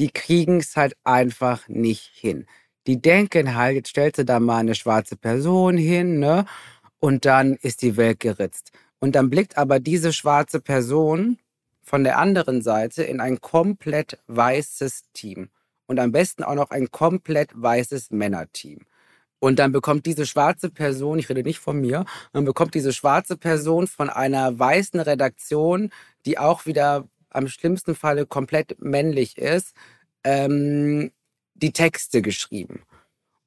die kriegen es halt einfach nicht hin. Die denken halt, jetzt stellst du da mal eine schwarze Person hin, ne? Und dann ist die Welt geritzt. Und dann blickt aber diese schwarze Person von der anderen Seite in ein komplett weißes Team. Und am besten auch noch ein komplett weißes Männerteam. Und dann bekommt diese schwarze Person, ich rede nicht von mir, dann bekommt diese schwarze Person von einer weißen Redaktion, die auch wieder am schlimmsten Falle komplett männlich ist, ähm, die Texte geschrieben.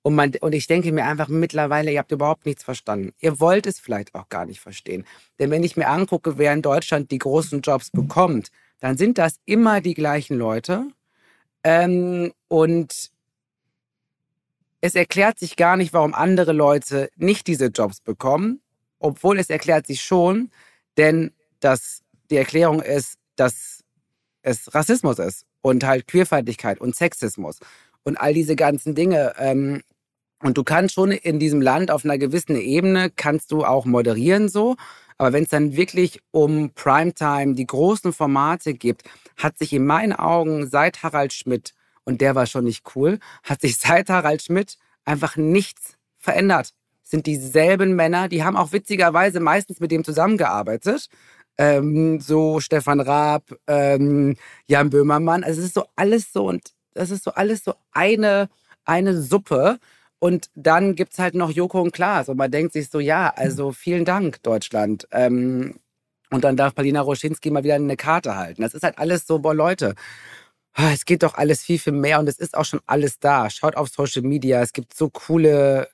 Und, man, und ich denke mir einfach mittlerweile, ihr habt überhaupt nichts verstanden. Ihr wollt es vielleicht auch gar nicht verstehen. Denn wenn ich mir angucke, wer in Deutschland die großen Jobs bekommt, dann sind das immer die gleichen Leute. Ähm, und es erklärt sich gar nicht, warum andere Leute nicht diese Jobs bekommen, obwohl es erklärt sich schon, denn das, die Erklärung ist, dass es Rassismus ist und halt Queerfeindlichkeit und Sexismus und all diese ganzen Dinge. Ähm, und du kannst schon in diesem Land auf einer gewissen Ebene, kannst du auch moderieren so. Aber wenn es dann wirklich um Primetime, die großen Formate gibt, hat sich in meinen Augen seit Harald Schmidt, und der war schon nicht cool, hat sich seit Harald Schmidt einfach nichts verändert. Sind dieselben Männer, die haben auch witzigerweise meistens mit dem zusammengearbeitet ähm, so Stefan Raab, ähm, Jan Böhmermann. Also es ist so alles so und das ist so alles so eine, eine Suppe. Und dann gibt es halt noch Joko und Klaas. Und man denkt sich so, ja, also vielen Dank, Deutschland. Ähm, und dann darf Palina Roschinski mal wieder eine Karte halten. Das ist halt alles so, boah, Leute, ah, es geht doch alles viel, viel mehr und es ist auch schon alles da. Schaut auf Social Media, es gibt so coole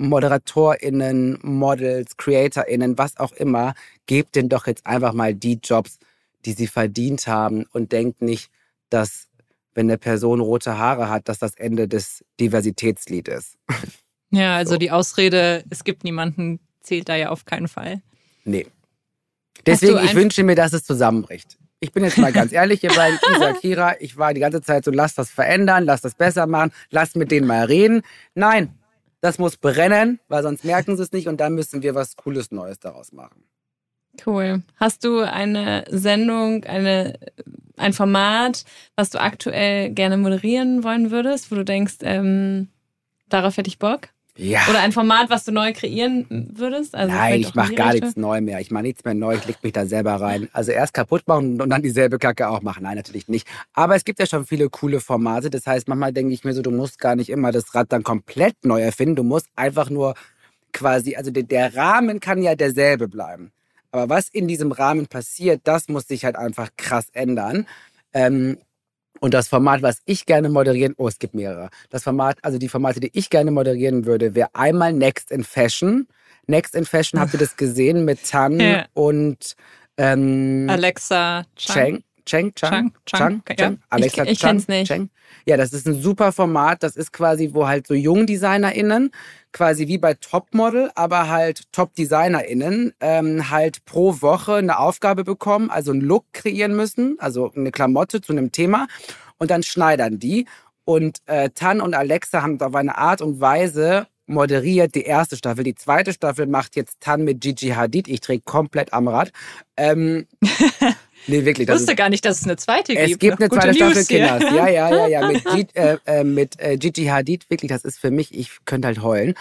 ModeratorInnen, Models, CreatorInnen, was auch immer, gebt denen doch jetzt einfach mal die Jobs, die sie verdient haben und denkt nicht, dass wenn eine Person rote Haare hat, dass das Ende des Diversitätslied ist. Ja, also so. die Ausrede, es gibt niemanden, zählt da ja auf keinen Fall. Nee. Deswegen, ich wünsche mir, dass es zusammenbricht. Ich bin jetzt mal ganz ehrlich hier bei Isa Kira. Ich war die ganze Zeit so, lass das verändern, lass das besser machen, lass mit denen mal reden. Nein, das muss brennen, weil sonst merken sie es nicht und dann müssen wir was Cooles Neues daraus machen. Cool. Hast du eine Sendung, eine, ein Format, was du aktuell gerne moderieren wollen würdest, wo du denkst, ähm, darauf hätte ich Bock? Ja. Oder ein Format, was du neu kreieren würdest? Also Nein, ich mache gar nichts neu mehr. Ich mache nichts mehr neu. Ich leg mich da selber rein. Also erst kaputt machen und dann dieselbe Kacke auch machen. Nein, natürlich nicht. Aber es gibt ja schon viele coole Formate. Das heißt, manchmal denke ich mir so, du musst gar nicht immer das Rad dann komplett neu erfinden. Du musst einfach nur quasi, also der, der Rahmen kann ja derselbe bleiben. Aber was in diesem Rahmen passiert, das muss sich halt einfach krass ändern. Ähm, und das Format, was ich gerne moderieren, oh, es gibt mehrere. Das Format, also die Formate, die ich gerne moderieren würde, wäre einmal Next in Fashion. Next in Fashion, habt ihr das gesehen mit Tan ja. und ähm, Alexa Chang. Cheng, Chang, Chang, Chang, Chang, Alexa ich, ich Chang, nicht. Chang. Ja, das ist ein super Format. Das ist quasi, wo halt so JungdesignerInnen, quasi wie bei Topmodel, aber halt Top-DesignerInnen, ähm, halt pro Woche eine Aufgabe bekommen, also einen Look kreieren müssen, also eine Klamotte zu einem Thema und dann schneidern die. Und äh, Tan und Alexa haben auf eine Art und Weise moderiert die erste Staffel. Die zweite Staffel macht jetzt Tan mit Gigi Hadid. Ich drehe komplett am Rad. Ähm, Nee, wirklich. Ich wusste gar nicht, dass es eine zweite gibt. Es gibt eine zweite Staffel Kinders. Ja, ja, ja, ja. Mit, G, äh, äh, mit äh, Gigi Hadid, wirklich, das ist für mich, ich könnte halt heulen.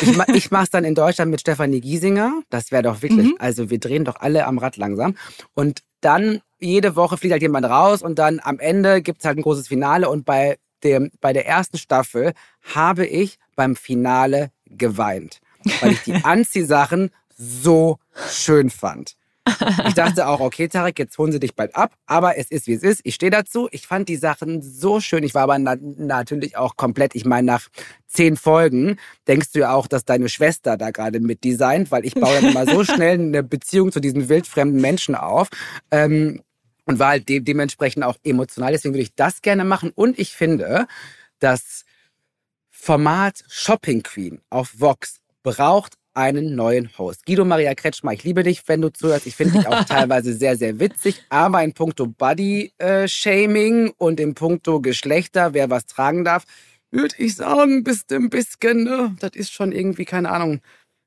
Ich, ich mache es dann in Deutschland mit Stefanie Giesinger. Das wäre doch wirklich, mhm. also wir drehen doch alle am Rad langsam. Und dann jede Woche fliegt halt jemand raus und dann am Ende gibt es halt ein großes Finale. Und bei, dem, bei der ersten Staffel habe ich beim Finale geweint, weil ich die Anziehsachen so schön fand. Ich dachte auch, okay, Tarek, jetzt holen sie dich bald ab. Aber es ist, wie es ist. Ich stehe dazu. Ich fand die Sachen so schön. Ich war aber na natürlich auch komplett, ich meine, nach zehn Folgen denkst du ja auch, dass deine Schwester da gerade mit designt, weil ich baue dann immer so schnell eine Beziehung zu diesen wildfremden Menschen auf. Ähm, und war halt de dementsprechend auch emotional. Deswegen würde ich das gerne machen. Und ich finde, das Format Shopping Queen auf Vox braucht einen neuen Host. Guido Maria Kretschmer, ich liebe dich, wenn du zuhörst. Ich finde dich auch teilweise sehr, sehr witzig. Aber in puncto Body-Shaming und in puncto Geschlechter, wer was tragen darf, würde ich sagen, bist ein bisschen, ne? das ist schon irgendwie, keine Ahnung.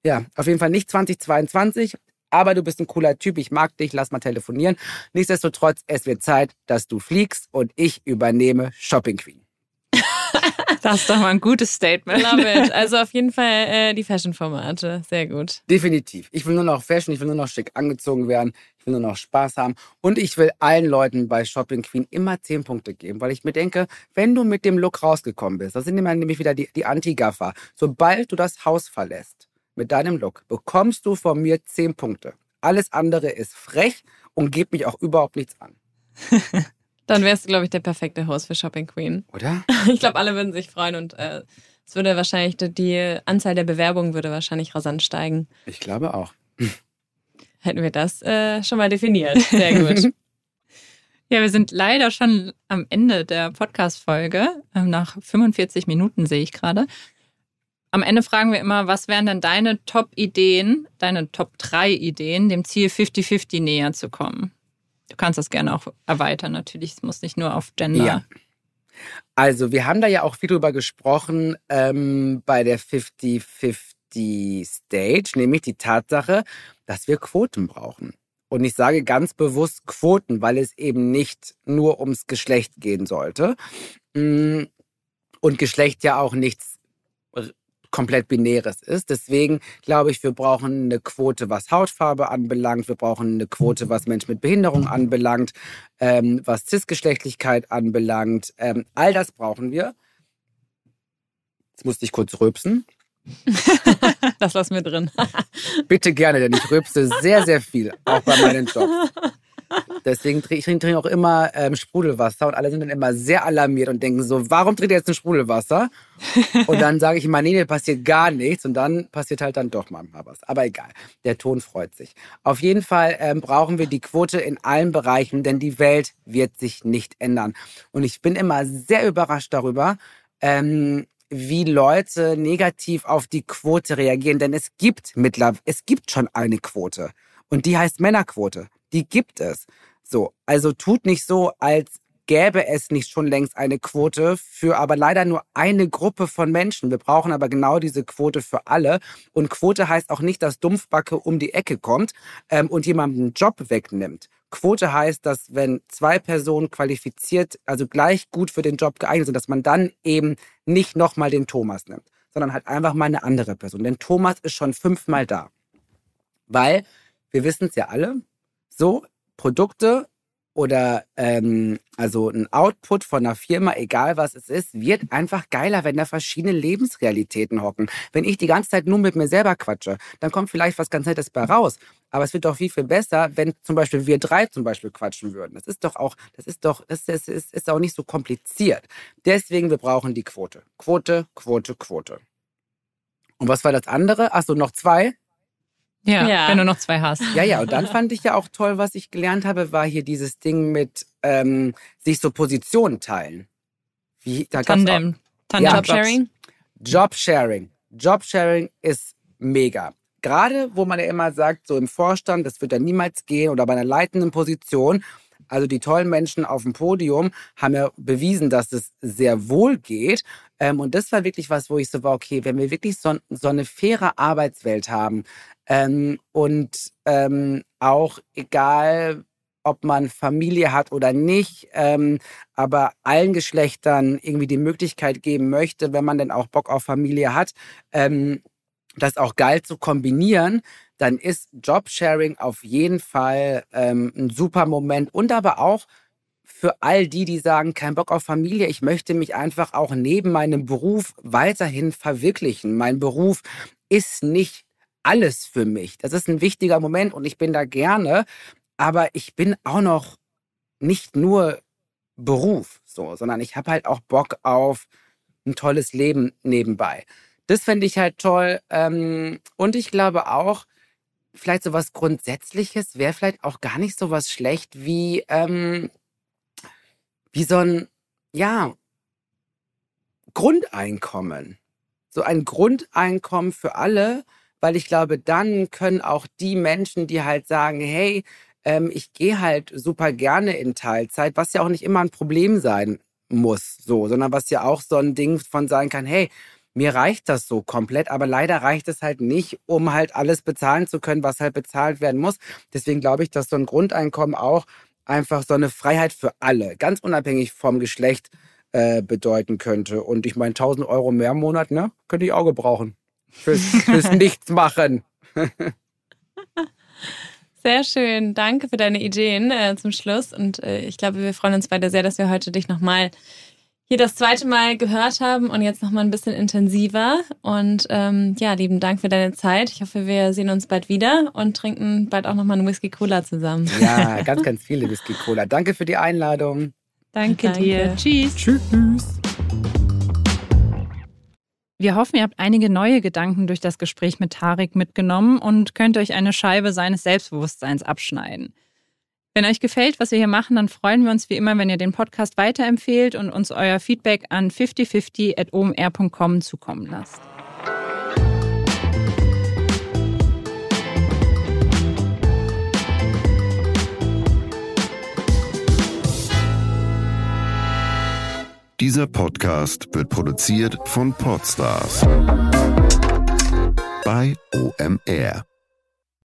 Ja, auf jeden Fall nicht 2022. Aber du bist ein cooler Typ, ich mag dich, lass mal telefonieren. Nichtsdestotrotz, es wird Zeit, dass du fliegst und ich übernehme Shopping Queen. Das ist doch mal ein gutes Statement. Love it. Also auf jeden Fall äh, die Fashion-Formate. Sehr gut. Definitiv. Ich will nur noch Fashion, ich will nur noch schick angezogen werden, ich will nur noch Spaß haben. Und ich will allen Leuten bei Shopping Queen immer 10 Punkte geben, weil ich mir denke, wenn du mit dem Look rausgekommen bist, das sind immer nämlich wieder die, die Anti-Gaffer, sobald du das Haus verlässt mit deinem Look, bekommst du von mir 10 Punkte. Alles andere ist frech und geht mich auch überhaupt nichts an. Dann wärst du, glaube ich, der perfekte Host für Shopping Queen. Oder? Ich glaube, alle würden sich freuen und äh, es würde wahrscheinlich, die Anzahl der Bewerbungen würde wahrscheinlich rasant steigen. Ich glaube auch. Hätten wir das äh, schon mal definiert. Sehr gut. ja, wir sind leider schon am Ende der Podcast-Folge. Ähm, nach 45 Minuten sehe ich gerade. Am Ende fragen wir immer, was wären denn deine Top-Ideen, deine Top 3 Ideen, dem Ziel 50-50 näher zu kommen? Du kannst das gerne auch erweitern, natürlich. Es muss nicht nur auf Gender. Ja. Also, wir haben da ja auch viel drüber gesprochen ähm, bei der 50-50 Stage, nämlich die Tatsache, dass wir Quoten brauchen. Und ich sage ganz bewusst Quoten, weil es eben nicht nur ums Geschlecht gehen sollte. Mm, und Geschlecht ja auch nichts komplett binäres ist. Deswegen glaube ich, wir brauchen eine Quote, was Hautfarbe anbelangt. Wir brauchen eine Quote, was Menschen mit Behinderung anbelangt, ähm, was Cisgeschlechtlichkeit anbelangt. Ähm, all das brauchen wir. Jetzt musste ich kurz rülpsen. das lassen wir drin. Bitte gerne, denn ich rülpse sehr, sehr viel, auch bei meinen Jobs. Deswegen trinke ich trinke auch immer ähm, Sprudelwasser und alle sind dann immer sehr alarmiert und denken so, warum trinkt ihr jetzt ein Sprudelwasser? Und dann sage ich immer, nee, nee, passiert gar nichts und dann passiert halt dann doch mal was. Aber egal, der Ton freut sich. Auf jeden Fall ähm, brauchen wir die Quote in allen Bereichen, denn die Welt wird sich nicht ändern. Und ich bin immer sehr überrascht darüber, ähm, wie Leute negativ auf die Quote reagieren, denn es gibt mittlerweile, es gibt schon eine Quote und die heißt Männerquote die gibt es. So, also tut nicht so, als gäbe es nicht schon längst eine Quote für aber leider nur eine Gruppe von Menschen. Wir brauchen aber genau diese Quote für alle. Und Quote heißt auch nicht, dass Dumpfbacke um die Ecke kommt ähm, und jemanden einen Job wegnimmt. Quote heißt, dass wenn zwei Personen qualifiziert, also gleich gut für den Job geeignet sind, dass man dann eben nicht nochmal den Thomas nimmt, sondern halt einfach mal eine andere Person. Denn Thomas ist schon fünfmal da. Weil, wir wissen es ja alle, so Produkte oder ähm, also ein Output von einer Firma, egal was es ist, wird einfach geiler, wenn da verschiedene Lebensrealitäten hocken. Wenn ich die ganze Zeit nur mit mir selber quatsche, dann kommt vielleicht was ganz Nettes bei raus. Aber es wird doch viel, viel besser, wenn zum Beispiel wir drei zum Beispiel quatschen würden. Das ist doch auch, das ist doch, das ist, ist, ist auch nicht so kompliziert. Deswegen, wir brauchen die Quote. Quote, Quote, Quote. Und was war das andere? Achso, noch zwei. Ja, ja, wenn du noch zwei hast. Ja, ja, und dann fand ich ja auch toll, was ich gelernt habe, war hier dieses Ding mit ähm, sich so Positionen teilen. Wie, da Tandem. Tandem. Ja, Jobsharing? Jobsharing. Jobsharing ist mega. Gerade, wo man ja immer sagt, so im Vorstand, das wird ja niemals gehen oder bei einer leitenden Position. Also die tollen Menschen auf dem Podium haben ja bewiesen, dass es sehr wohl geht. Ähm, und das war wirklich was, wo ich so war, okay, wenn wir wirklich so, so eine faire Arbeitswelt haben ähm, und ähm, auch egal, ob man Familie hat oder nicht, ähm, aber allen Geschlechtern irgendwie die Möglichkeit geben möchte, wenn man denn auch Bock auf Familie hat, ähm, das auch geil zu kombinieren, dann ist Jobsharing auf jeden Fall ähm, ein super Moment und aber auch für all die, die sagen, kein Bock auf Familie, ich möchte mich einfach auch neben meinem Beruf weiterhin verwirklichen. Mein Beruf ist nicht alles für mich. Das ist ein wichtiger Moment und ich bin da gerne, aber ich bin auch noch nicht nur Beruf, so, sondern ich habe halt auch Bock auf ein tolles Leben nebenbei. Das fände ich halt toll. Ähm, und ich glaube auch, vielleicht so was Grundsätzliches wäre vielleicht auch gar nicht so was schlecht wie, ähm, wie so ein, ja, Grundeinkommen. So ein Grundeinkommen für alle, weil ich glaube, dann können auch die Menschen, die halt sagen, hey, ähm, ich gehe halt super gerne in Teilzeit, was ja auch nicht immer ein Problem sein muss, so, sondern was ja auch so ein Ding von sein kann, hey, mir reicht das so komplett, aber leider reicht es halt nicht, um halt alles bezahlen zu können, was halt bezahlt werden muss. Deswegen glaube ich, dass so ein Grundeinkommen auch einfach so eine Freiheit für alle, ganz unabhängig vom Geschlecht, äh, bedeuten könnte. Und ich meine, 1000 Euro mehr im Monat, ne, könnte ich auch gebrauchen. Fürs, fürs Nichtsmachen. Sehr schön. Danke für deine Ideen äh, zum Schluss. Und äh, ich glaube, wir freuen uns beide sehr, dass wir heute dich nochmal hier das zweite Mal gehört haben und jetzt nochmal ein bisschen intensiver. Und ähm, ja, lieben Dank für deine Zeit. Ich hoffe, wir sehen uns bald wieder und trinken bald auch nochmal eine Whisky Cola zusammen. Ja, ganz, ganz viele Whisky Cola. Danke für die Einladung. Danke, Danke. dir. Tschüss. Tschüss. Wir hoffen, ihr habt einige neue Gedanken durch das Gespräch mit Tarek mitgenommen und könnt euch eine Scheibe seines Selbstbewusstseins abschneiden. Wenn euch gefällt, was wir hier machen, dann freuen wir uns wie immer, wenn ihr den Podcast weiterempfehlt und uns euer Feedback an 5050.omr.com zukommen lasst. Dieser Podcast wird produziert von Podstars bei OMR.